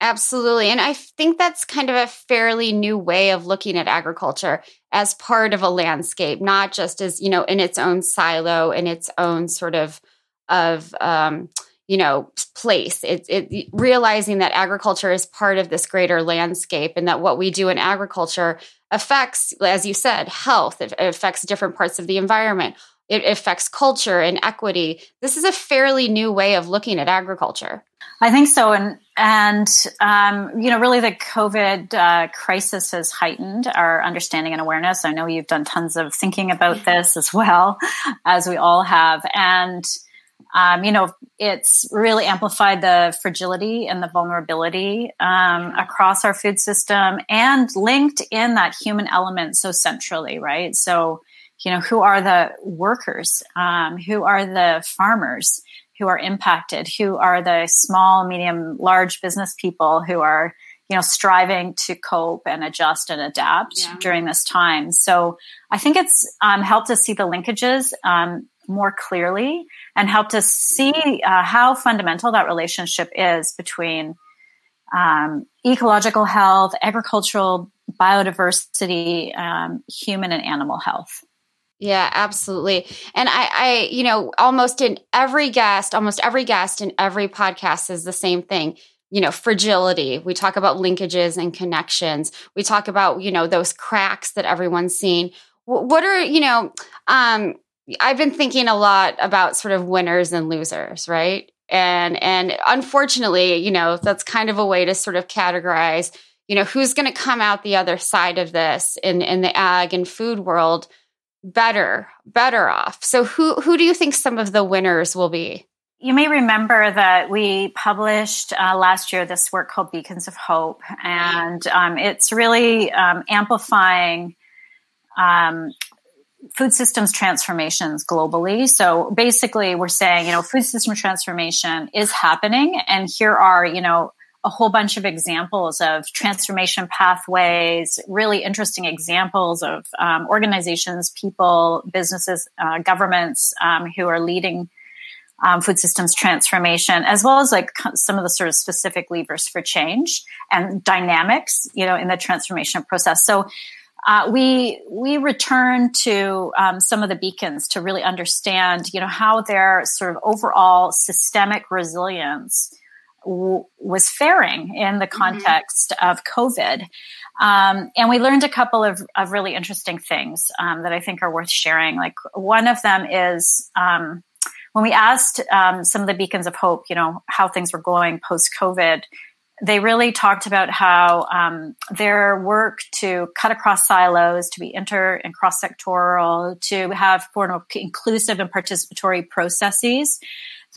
Absolutely. And I think that's kind of a fairly new way of looking at agriculture as part of a landscape, not just as, you know, in its own silo, in its own sort of, of, um, you know, place. It, it realizing that agriculture is part of this greater landscape and that what we do in agriculture affects, as you said, health. It affects different parts of the environment. It affects culture and equity. This is a fairly new way of looking at agriculture. I think so, and and um, you know, really, the COVID uh, crisis has heightened our understanding and awareness. I know you've done tons of thinking about this as well, as we all have, and um, you know, it's really amplified the fragility and the vulnerability um, across our food system, and linked in that human element so centrally, right? So, you know, who are the workers? Um, who are the farmers? who are impacted, who are the small, medium, large business people who are, you know, striving to cope and adjust and adapt yeah. during this time. So I think it's um, helped us see the linkages um, more clearly and helped us see uh, how fundamental that relationship is between um, ecological health, agricultural biodiversity, um, human and animal health. Yeah, absolutely. And I, I, you know, almost in every guest, almost every guest in every podcast is the same thing. You know, fragility. We talk about linkages and connections. We talk about, you know, those cracks that everyone's seen. What are, you know, um, I've been thinking a lot about sort of winners and losers, right? And and unfortunately, you know, that's kind of a way to sort of categorize, you know, who's going to come out the other side of this in in the ag and food world better, better off. So who who do you think some of the winners will be? You may remember that we published uh, last year this work called Beacons of Hope, and um, it's really um, amplifying um, food systems transformations globally. So basically, we're saying, you know, food system transformation is happening, and here are, you know, a whole bunch of examples of transformation pathways, really interesting examples of um, organizations, people, businesses, uh, governments um, who are leading um, food systems transformation, as well as like some of the sort of specific levers for change and dynamics, you know, in the transformation process. So uh, we we return to um, some of the beacons to really understand, you know, how their sort of overall systemic resilience w- was faring in the mm-hmm. context mm-hmm. of COVID. Um, and we learned a couple of, of really interesting things um, that I think are worth sharing. Like one of them is um, when we asked um, some of the beacons of hope, you know, how things were going post COVID, they really talked about how um, their work to cut across silos, to be inter and cross sectoral, to have more inclusive and participatory processes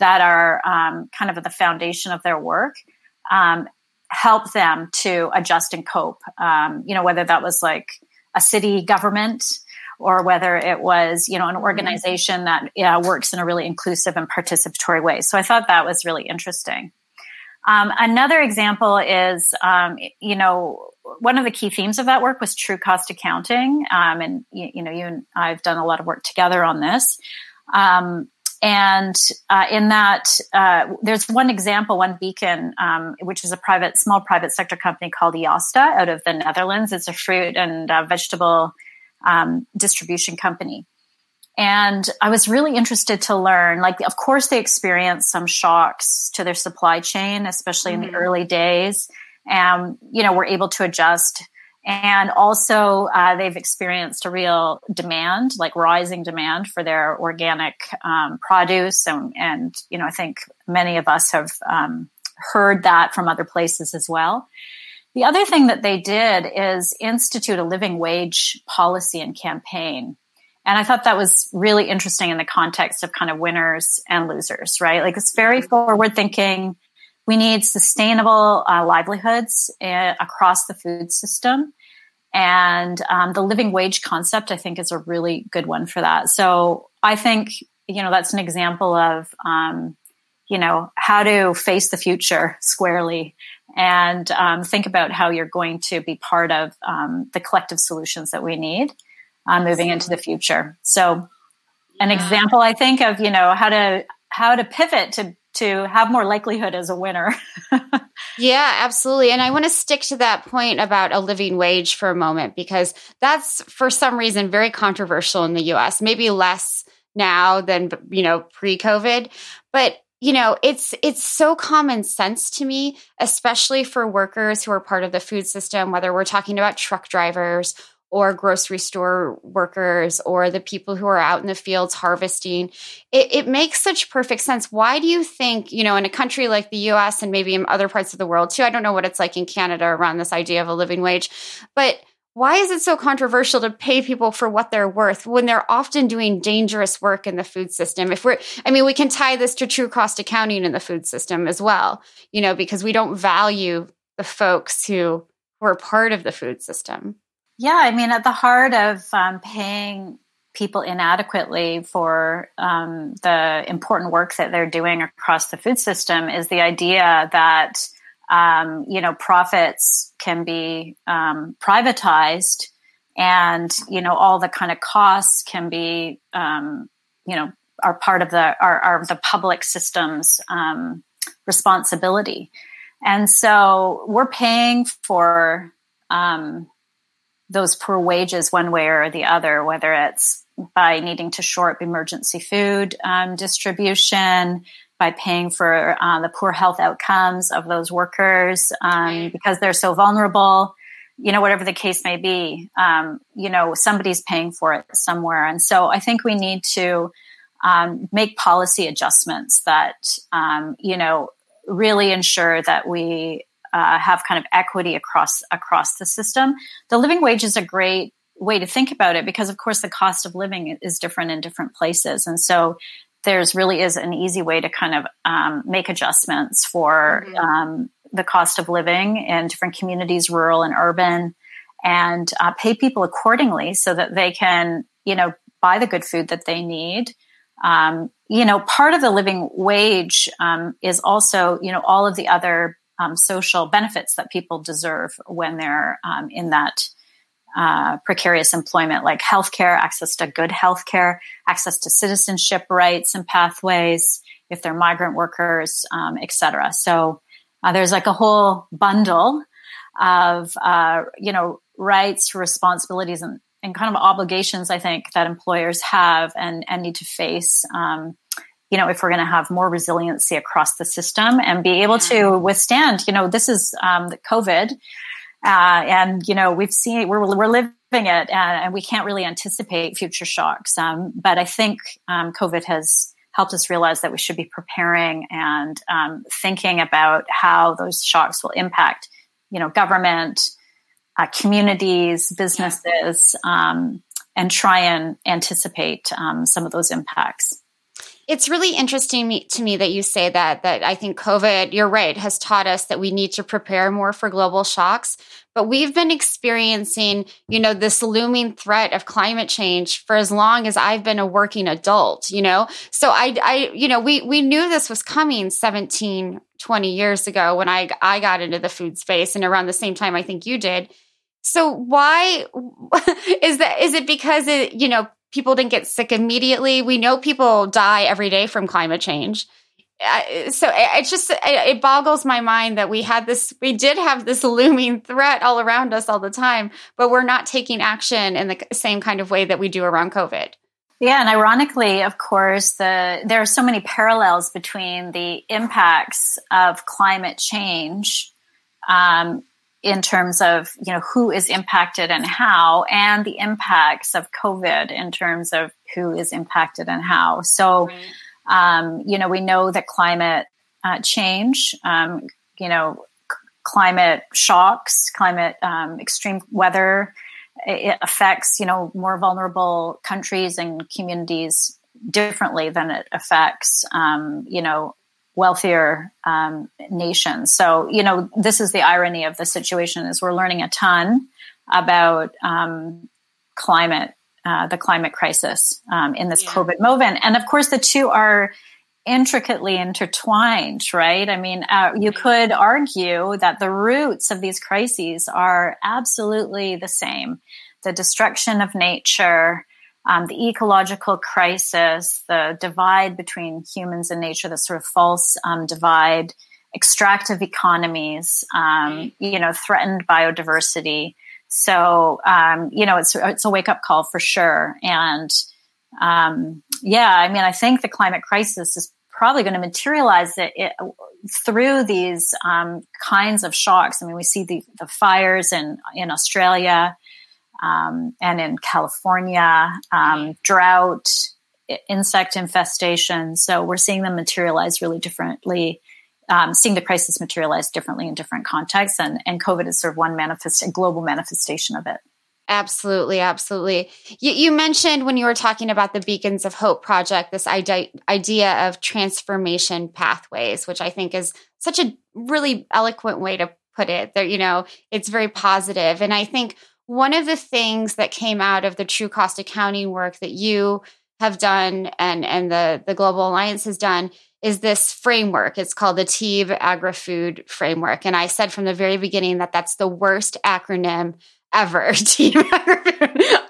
that are um, kind of at the foundation of their work um, help them to adjust and cope. Um, you know, whether that was like a city government or whether it was, you know, an mm-hmm. organization that yeah, works in a really inclusive and participatory way. So I thought that was really interesting. Um, another example is, um, you know, one of the key themes of that work was true cost accounting. Um, and, you, you, know, you and I've done a lot of work together on this. Um, and uh, in that, uh, there's one example, one beacon, um, which is a private, small private sector company called Eosta out of the Netherlands. It's a fruit and uh, vegetable um, distribution company. And I was really interested to learn, like, of course, they experienced some shocks to their supply chain, especially mm-hmm. in the mm-hmm. early days. And, you know, were able to adjust and also, uh, they've experienced a real demand, like rising demand for their organic um, produce. And, and, you know, I think many of us have um, heard that from other places as well. The other thing that they did is institute a living wage policy and campaign. And I thought that was really interesting in the context of kind of winners and losers, right? Like it's very forward thinking we need sustainable uh, livelihoods uh, across the food system. And um, the living wage concept, I think, is a really good one for that. So I think, you know, that's an example of, um, you know, how to face the future squarely and um, think about how you're going to be part of um, the collective solutions that we need uh, moving into the future. So, an example, I think, of you know how to how to pivot to to have more likelihood as a winner. yeah, absolutely. And I want to stick to that point about a living wage for a moment because that's for some reason very controversial in the US, maybe less now than you know pre-COVID, but you know it's it's so common sense to me especially for workers who are part of the food system whether we're talking about truck drivers or grocery store workers or the people who are out in the fields harvesting. It, it, makes such perfect sense. Why do you think, you know, in a country like the US and maybe in other parts of the world too, I don't know what it's like in Canada around this idea of a living wage, but why is it so controversial to pay people for what they're worth when they're often doing dangerous work in the food system? If we're, I mean, we can tie this to true cost accounting in the food system as well, you know, because we don't value the folks who were part of the food system. Yeah, I mean, at the heart of um, paying people inadequately for um, the important work that they're doing across the food system is the idea that um, you know profits can be um, privatized, and you know all the kind of costs can be um, you know are part of the are, are the public system's um, responsibility, and so we're paying for um, those poor wages one way or the other, whether it's by needing to shore up emergency food um, distribution, by paying for uh, the poor health outcomes of those workers um, because they're so vulnerable. You know, whatever the case may be, um, you know, somebody's paying for it somewhere. And so I think we need to um, make policy adjustments that, um, you know, really ensure that we uh, have kind of equity across across the system. The living wage is a great way to think about it because of course the cost of living is different in different places and so there's really is an easy way to kind of um, make adjustments for mm-hmm. um, the cost of living in different communities rural and urban and uh, pay people accordingly so that they can you know buy the good food that they need um, you know part of the living wage um, is also you know all of the other um, social benefits that people deserve when they're um, in that uh, precarious employment, like healthcare, access to good healthcare, access to citizenship rights and pathways, if they're migrant workers, um, et cetera. So uh, there's like a whole bundle of uh, you know rights, responsibilities, and, and kind of obligations. I think that employers have and and need to face. Um, you know, if we're going to have more resiliency across the system and be able to withstand, you know, this is um, the COVID uh, and you know, we've seen we're we're living it, and, and we can't really anticipate future shocks. Um, but I think um, COVID has helped us realize that we should be preparing and um, thinking about how those shocks will impact, you know, government, uh, communities, businesses, um, and try and anticipate um, some of those impacts. It's really interesting to me that you say that, that I think COVID, you're right, has taught us that we need to prepare more for global shocks. But we've been experiencing, you know, this looming threat of climate change for as long as I've been a working adult, you know? So I, I, you know, we, we knew this was coming 17, 20 years ago when I, I got into the food space and around the same time I think you did. So why is that? Is it because it, you know, people didn't get sick immediately. We know people die every day from climate change. Uh, so it, just it, it boggles my mind that we had this we did have this looming threat all around us all the time but we're not taking action in the same kind of way that we do around covid yeah and ironically of course the there are so many parallels between the impacts of climate change um, in terms of you know who is impacted and how and the impacts of covid in terms of who is impacted and how so right. um, you know we know that climate uh, change um, you know c- climate shocks climate um, extreme weather it affects you know more vulnerable countries and communities differently than it affects um, you know wealthier um, nations. So, you know, this is the irony of the situation is we're learning a ton about um, climate, uh, the climate crisis um, in this yeah. COVID moment. And of course, the two are intricately intertwined, right? I mean, uh, you could argue that the roots of these crises are absolutely the same. The destruction of nature, um, the ecological crisis, the divide between humans and nature, the sort of false um, divide, extractive economies, um, you know, threatened biodiversity. So, um, you know, it's it's a wake up call for sure. And um, yeah, I mean, I think the climate crisis is probably going to materialize it, it through these um, kinds of shocks. I mean, we see the, the fires in in Australia um, and in California, um, drought, insect infestation. So we're seeing them materialize really differently. Um, seeing the crisis materialize differently in different contexts, and, and COVID is sort of one manifest, a global manifestation of it. Absolutely, absolutely. You, you, mentioned when you were talking about the Beacons of Hope project, this idea, idea of transformation pathways, which I think is such a really eloquent way to put it. That you know, it's very positive, and I think one of the things that came out of the true cost accounting work that you have done and, and the, the Global Alliance has done is this framework. It's called the TEEB Agri Food Framework. And I said from the very beginning that that's the worst acronym ever team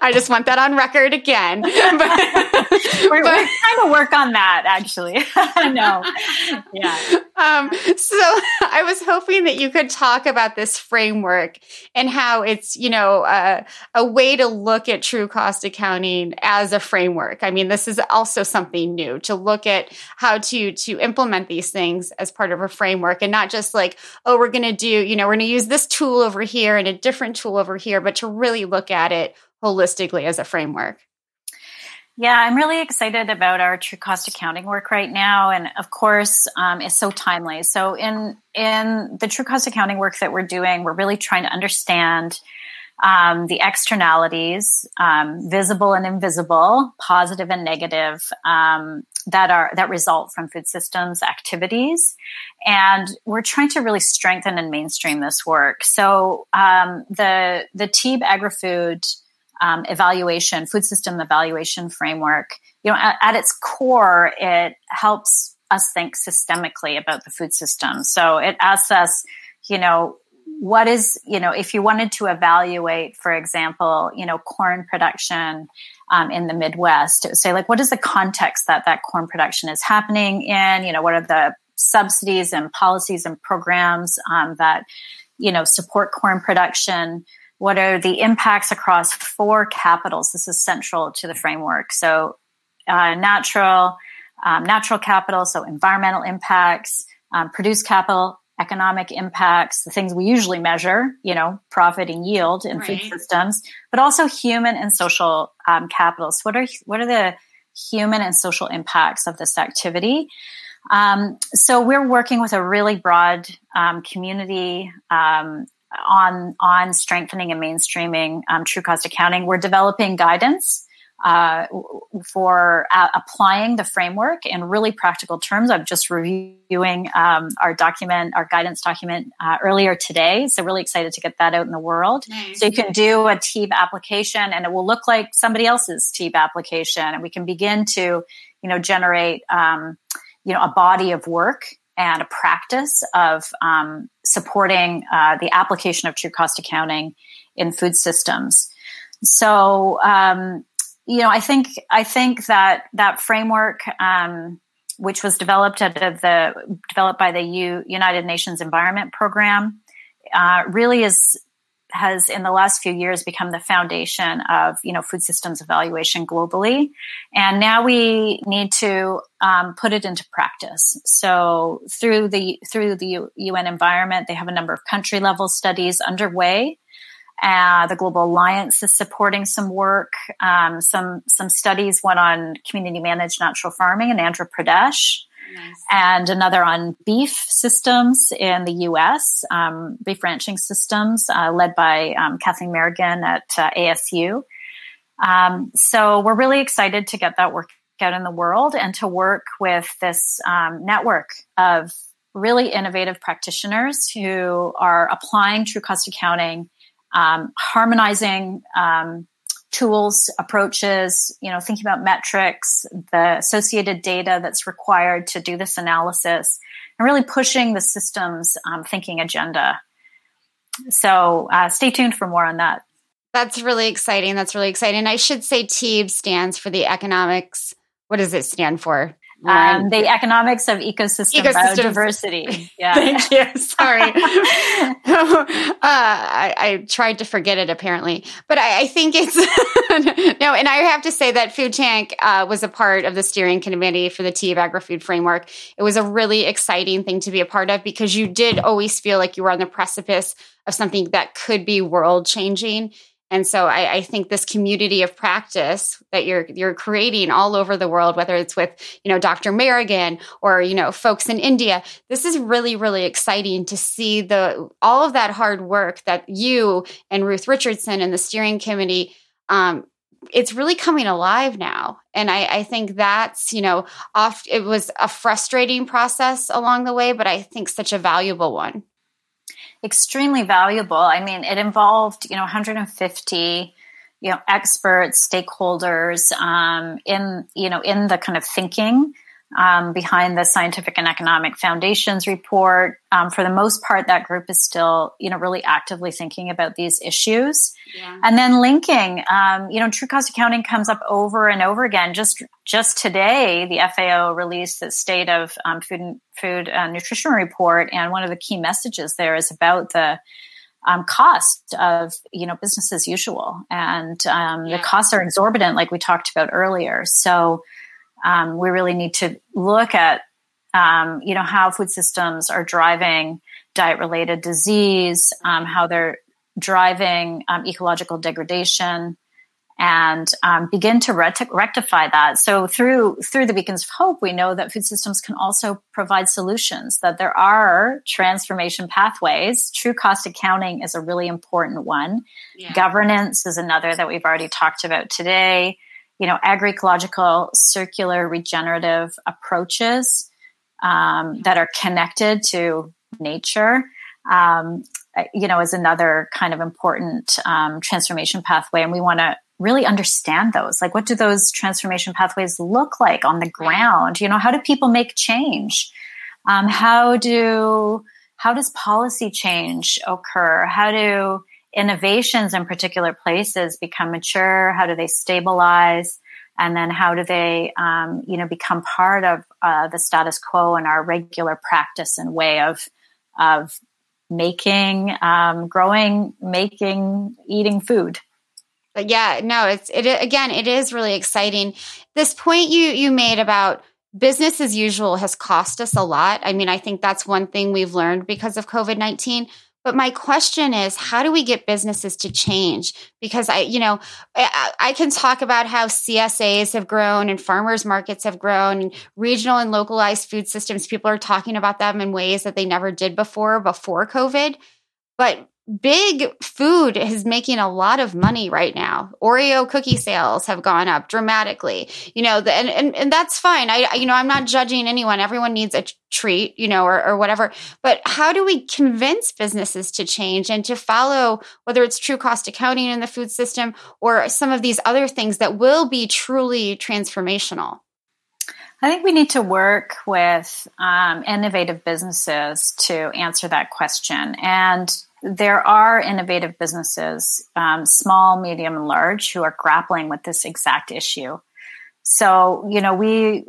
I just want that on record again. But, we're, but, we're, trying to work on that actually. no. Yeah. Um, so I was hoping that you could talk about this framework and how it's, you know, uh, a way to look at true cost accounting as a framework. I mean, this is also something new to look at how to to implement these things as part of a framework and not just like, oh, we're going to do, you know, we're going to use this tool over here and a different tool over here, but to really look at it holistically as a framework. Yeah, I'm really excited about our true cost accounting work right now, and of course, um, it's so timely. So, in in the true cost accounting work that we're doing, we're really trying to understand um, the externalities, um, visible and invisible, positive and negative, um, that are that result from food systems activities, and we're trying to really strengthen and mainstream this work. So, um, the the TEEB AgriFood um, evaluation, food system evaluation framework, you know, at, at, its core, it helps us think systemically about the food system. So it asks us, you know, what is, you know, if you wanted to evaluate, for example, you know, corn production um, in the Midwest, say, like, what is the context that that corn production is happening in? You know, what are the subsidies and policies and programs um, that, you know, support corn production? What are the impacts across four capitals? This is central to the framework. So, uh, natural, um, natural capital, so environmental impacts, um, produced capital, economic impacts, the things we usually measure, you know, profit and yield in right. food systems, but also human and social um, capitals. What are what are the human and social impacts of this activity? Um, so we're working with a really broad um, community um, on on strengthening and mainstreaming um, true cost accounting. We're developing guidance uh, for uh, applying the framework in really practical terms. I'm just reviewing um, our document, our guidance document uh, earlier today. So really excited to get that out in the world. Nice. So you can do a TEEB application, and it will look like somebody else's TEEB application, and we can begin to, you know, generate. Um, you know, a body of work and a practice of um, supporting uh, the application of true cost accounting in food systems. So, um, you know, I think I think that that framework, um, which was developed at the developed by the U, United Nations Environment Program, uh, really is has in the last few years become the foundation of you know food systems evaluation globally. And now we need to um, put it into practice. So through the through the un environment they have a number of country level studies underway uh, the global alliance is supporting some work um, some some studies went on community managed natural farming in andhra pradesh Nice. and another on beef systems in the US, um, beef ranching systems, uh, led by um, Kathleen Merrigan at uh, ASU. Um, so we're really excited to get that work out in the world and to work with this um, network of really innovative practitioners who are applying true cost accounting, um, harmonizing um, tools, approaches, you know, thinking about metrics, the associated data that's required to do this analysis, and really pushing the systems um, thinking agenda. So uh, stay tuned for more on that. That's really exciting. That's really exciting. I should say TEEB stands for the economics. What does it stand for? Um, the economics of ecosystem biodiversity. Yeah. Thank you. Sorry. uh, I, I, tried to forget it apparently, but I, I think it's no. And I have to say that Food Tank uh, was a part of the steering committee for the TEEB AgriFood framework. It was a really exciting thing to be a part of because you did always feel like you were on the precipice of something that could be world changing and so I, I, think this community of practice that you're you're creating all over the world, whether it's with you know Dr. Merrigan or you know folks in India, this is really really exciting to see the all of that hard work that you and Ruth Richardson and the steering committee. Um, it's really coming alive now, and I, I think that's you know. It was a frustrating process along the way, but I think such a valuable one extremely valuable. I mean, it involved, you know, 150 you know experts stakeholders um, in you know in the kind of thinking um, behind the Scientific and Economic Foundations report. Um, for the most part, that group is still, you know, really actively thinking about these issues. Yeah. And then linking, um, you know, true cost accounting comes up over and over again. Just just today, the FAO released the State of um, Food and Food uh, Nutrition report, and one of the key messages there is about the um, cost of you know business as usual, and um, yeah. the costs are exorbitant, like we talked about earlier. So um, we really need to look at um, you know how food systems are driving diet related disease um, how they're driving um, ecological degradation and um, begin to rectify that. So through through the beacons of hope we know that food systems can also provide solutions that there are transformation pathways. True cost accounting is a really important one. Yeah. governance is another that we've already talked about today you know, agroecological, circular, regenerative approaches um, that are connected to nature, um, you know, is another kind of important um, transformation pathway. And we want to really understand those. Like, what do those transformation pathways look like on the ground? You know, how do people make change? Um, how do how does policy change occur? How do innovations in particular places become mature? How do they stabilize? And then how do they, um, you know, become part of uh, the status quo and our regular practice and way of of making, um, growing, making, eating food? But yeah, no, it's it again. It is really exciting. This point you you made about business as usual has cost us a lot. I mean, I think that's one thing we've learned because of COVID 19. But my question is, how do we get businesses to change? Because I, you know, I, I, can talk about how CSAs have grown and farmers markets have grown and regional and localized food systems. People are talking about them in ways that they never did before, before COVID. But big food is making a lot of money right now. Oreo cookie sales have gone up dramatically. You know, the, and, and and that's fine. I you know, I'm not judging anyone. Everyone needs a treat, you know, or, or whatever. But how do we convince businesses to change and to follow whether it's true cost accounting in the food system or some of these other things that will be truly transformational? I think we need to work with um, innovative businesses to answer that question. And there are innovative businesses, um, small, medium, and large, who are grappling with this exact issue. So, you know, we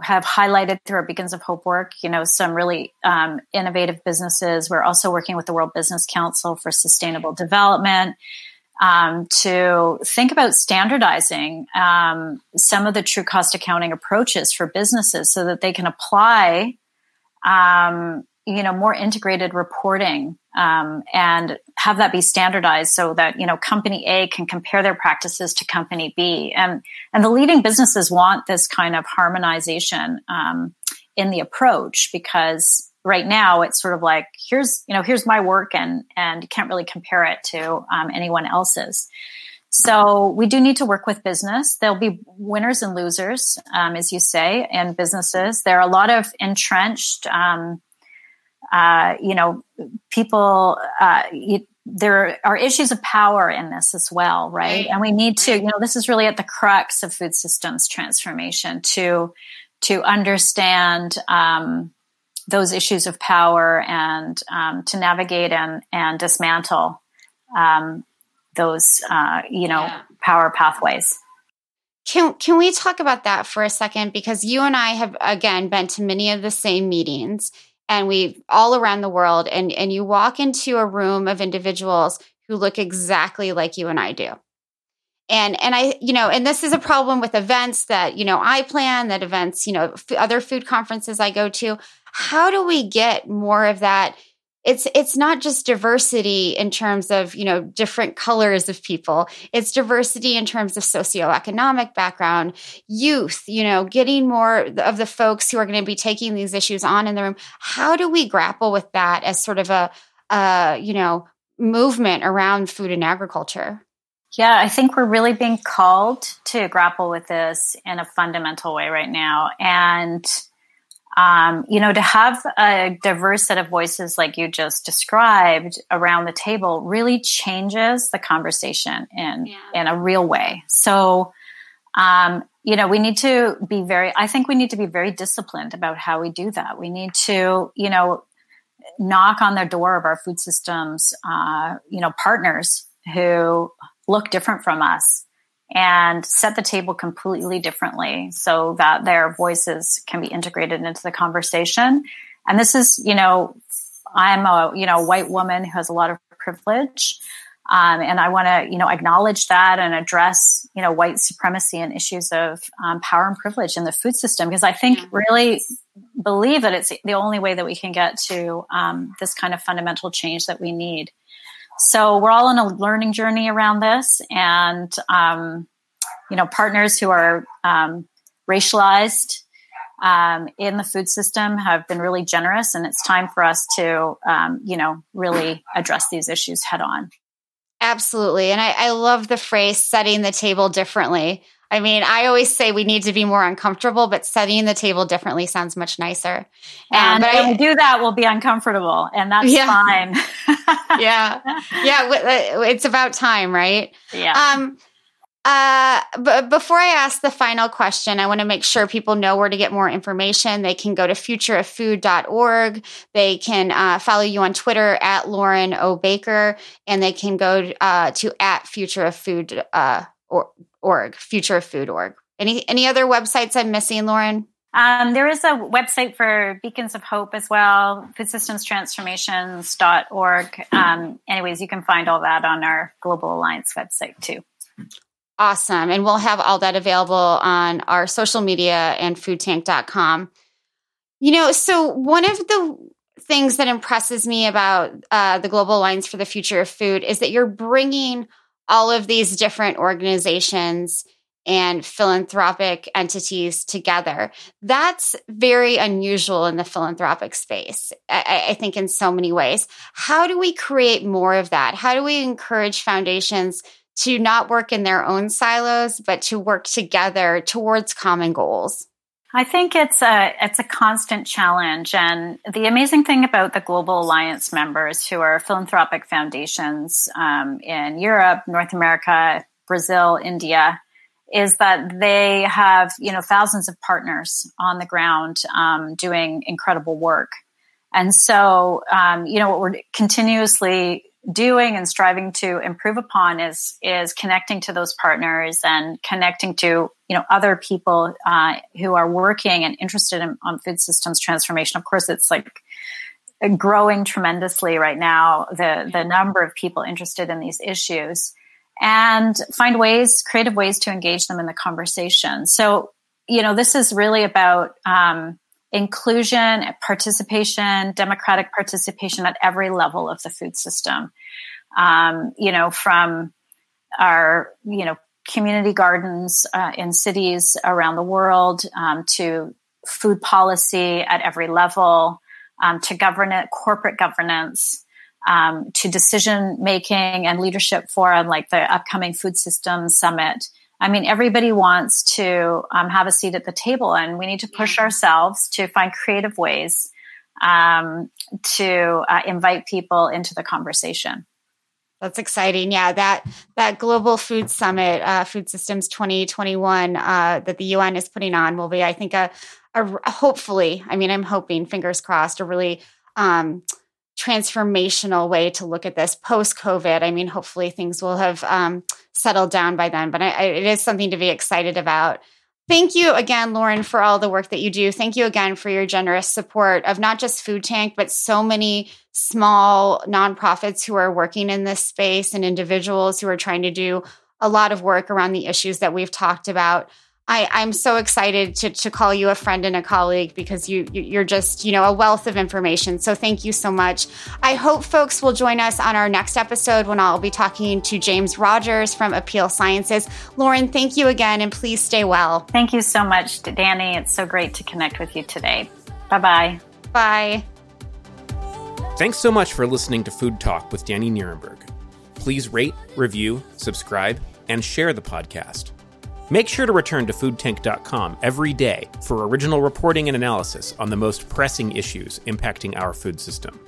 have highlighted through our Beacons of Hope work, you know, some really um, innovative businesses. We're also working with the World Business Council for Sustainable Development um, to think about standardizing um, some of the true cost accounting approaches for businesses so that they can apply um, you know more integrated reporting um, and have that be standardized so that you know company a can compare their practices to company b and and the leading businesses want this kind of harmonization um, in the approach because right now it's sort of like here's you know here's my work and and you can't really compare it to um, anyone else's so we do need to work with business. There'll be winners and losers, um, as you say, in businesses. There are a lot of entrenched um, uh, you know, people, uh, you, there are issues of power in this as well, right? And we need to, you know, this is really at the crux of food systems transformation to to understand um, those issues of power and um, to navigate and and dismantle um, those, uh, you know, yeah. power pathways. Can can we talk about that for a second? Because you and I have again been to many of the same meetings, and we all around the world and and you walk into a room of individuals who look exactly like you and I do. And and I you know and this is a problem with events that you know I plan that events you know f- other food conferences I go to how do we get more of that it's it's not just diversity in terms of you know different colors of people. It's diversity in terms of socioeconomic background youth you know getting more of the folks who are going to be taking these issues on in the room. How do we grapple with that as sort of a uh, you know movement around food and agriculture? Yeah, I think we're really being called to grapple with this in a fundamental way right now. And um, you know, to have a diverse set of voices like you just described around the table really changes the conversation in yeah. in a real way. So, um, you know, we need to be very, I think we need to be very disciplined about how we do that. We need to, you know, knock on the door of our food systems, uh, you know, partners who look different from us and set the table completely differently so that their voices can be integrated into the conversation. And this is, you know, I'm a, you know, white woman who has a lot of privilege. Um, and I want to, you know, acknowledge that and address, you know, white supremacy and issues of um, power and privilege in the food system because I think really believe that it's the only way that we can get to um, this kind of fundamental change that we need. So we're all on a learning journey around this, and um, you know, partners who are um, racialized um, in the food system have been really generous, and it's time for us to, um, you know, really address these issues head on. Absolutely. And I, I love the phrase setting the table differently. I mean, I always say we need to be more uncomfortable, but setting the table differently sounds much nicer. And um, when I, we do that, we'll be uncomfortable, and that's yeah. fine. yeah, yeah, uh, it's about time, right? Yeah. Um, uh, but before I ask the final question, I want to make sure people know where to get more information. They can go to futureoffood.org. They can uh, follow you on Twitter at Lauren O. Baker, and they can go uh, to at futureoffood uh, or, org, futureoffood.org. Any any other websites I'm missing, Lauren? Um, there is a website for Beacons of Hope as well, foodsystemstransformations.org. Um, anyways, you can find all that on our Global Alliance website too. Awesome. And we'll have all that available on our social media and foodtank.com. You know, so one of the things that impresses me about uh, the Global Alliance for the Future of Food is that you're bringing all of these different organizations and philanthropic entities together. That's very unusual in the philanthropic space, I, I, think, in so many ways. How do we create more of that? How do we encourage foundations to not work in their own silos, but to work together towards common goals? I think it's a it's a constant challenge, and the amazing thing about the Global Alliance members, who are philanthropic foundations um, in Europe, North America, Brazil, India, is that they have you know thousands of partners on the ground um, doing incredible work, and so um, you know what we're continuously doing and striving to improve upon is is connecting to those partners and connecting to you know other people uh, who are working and interested in on food systems transformation. Of course, it's like growing tremendously right now. The the number of people interested in these issues and find ways, creative ways to engage them in the conversation. So you know, this is really about. Um, inclusion, participation, democratic participation at every level of the food system. Um, you know, from our, you know, community gardens uh, in cities around the world um, to food policy at every level um, to corporate governance. Um, to decision making and leadership forum like the upcoming food systems summit I mean, everybody wants to um, have a seat at the table, and we need to push ourselves to find creative ways um, to uh, invite people into the conversation. That's exciting. Yeah, that that global food summit, uh, Food Systems 2021, uh, that the UN is putting on will be, I think, a, a hopefully. I mean, I'm hoping, fingers crossed, a really um, transformational way to look at this post COVID. I mean, hopefully things will have um, settled down by then, but I, I, it is something to be excited about. Thank you again, Lauren, for all the work that you do. Thank you again for your generous support of not just Food Tank, but so many small nonprofits who are working in this space and individuals who are trying to do a lot of work around the issues that we've talked about. I, I'm so excited to, to call you a friend and a colleague because you you're just you know a wealth of information. So thank you so much. I hope folks will join us on our next episode when I'll be talking to James Rogers from Apeel Sciences. Lauren, thank you again, and please stay well. Thank you so much, Dani. It's so great to connect with you today. Bye bye. Bye. Thanks so much for listening to Food Talk with Dani Nierenberg. Please rate, review, subscribe, and share the podcast. Make sure to return to foodtank.com every day for original reporting and analysis on the most pressing issues impacting our food system.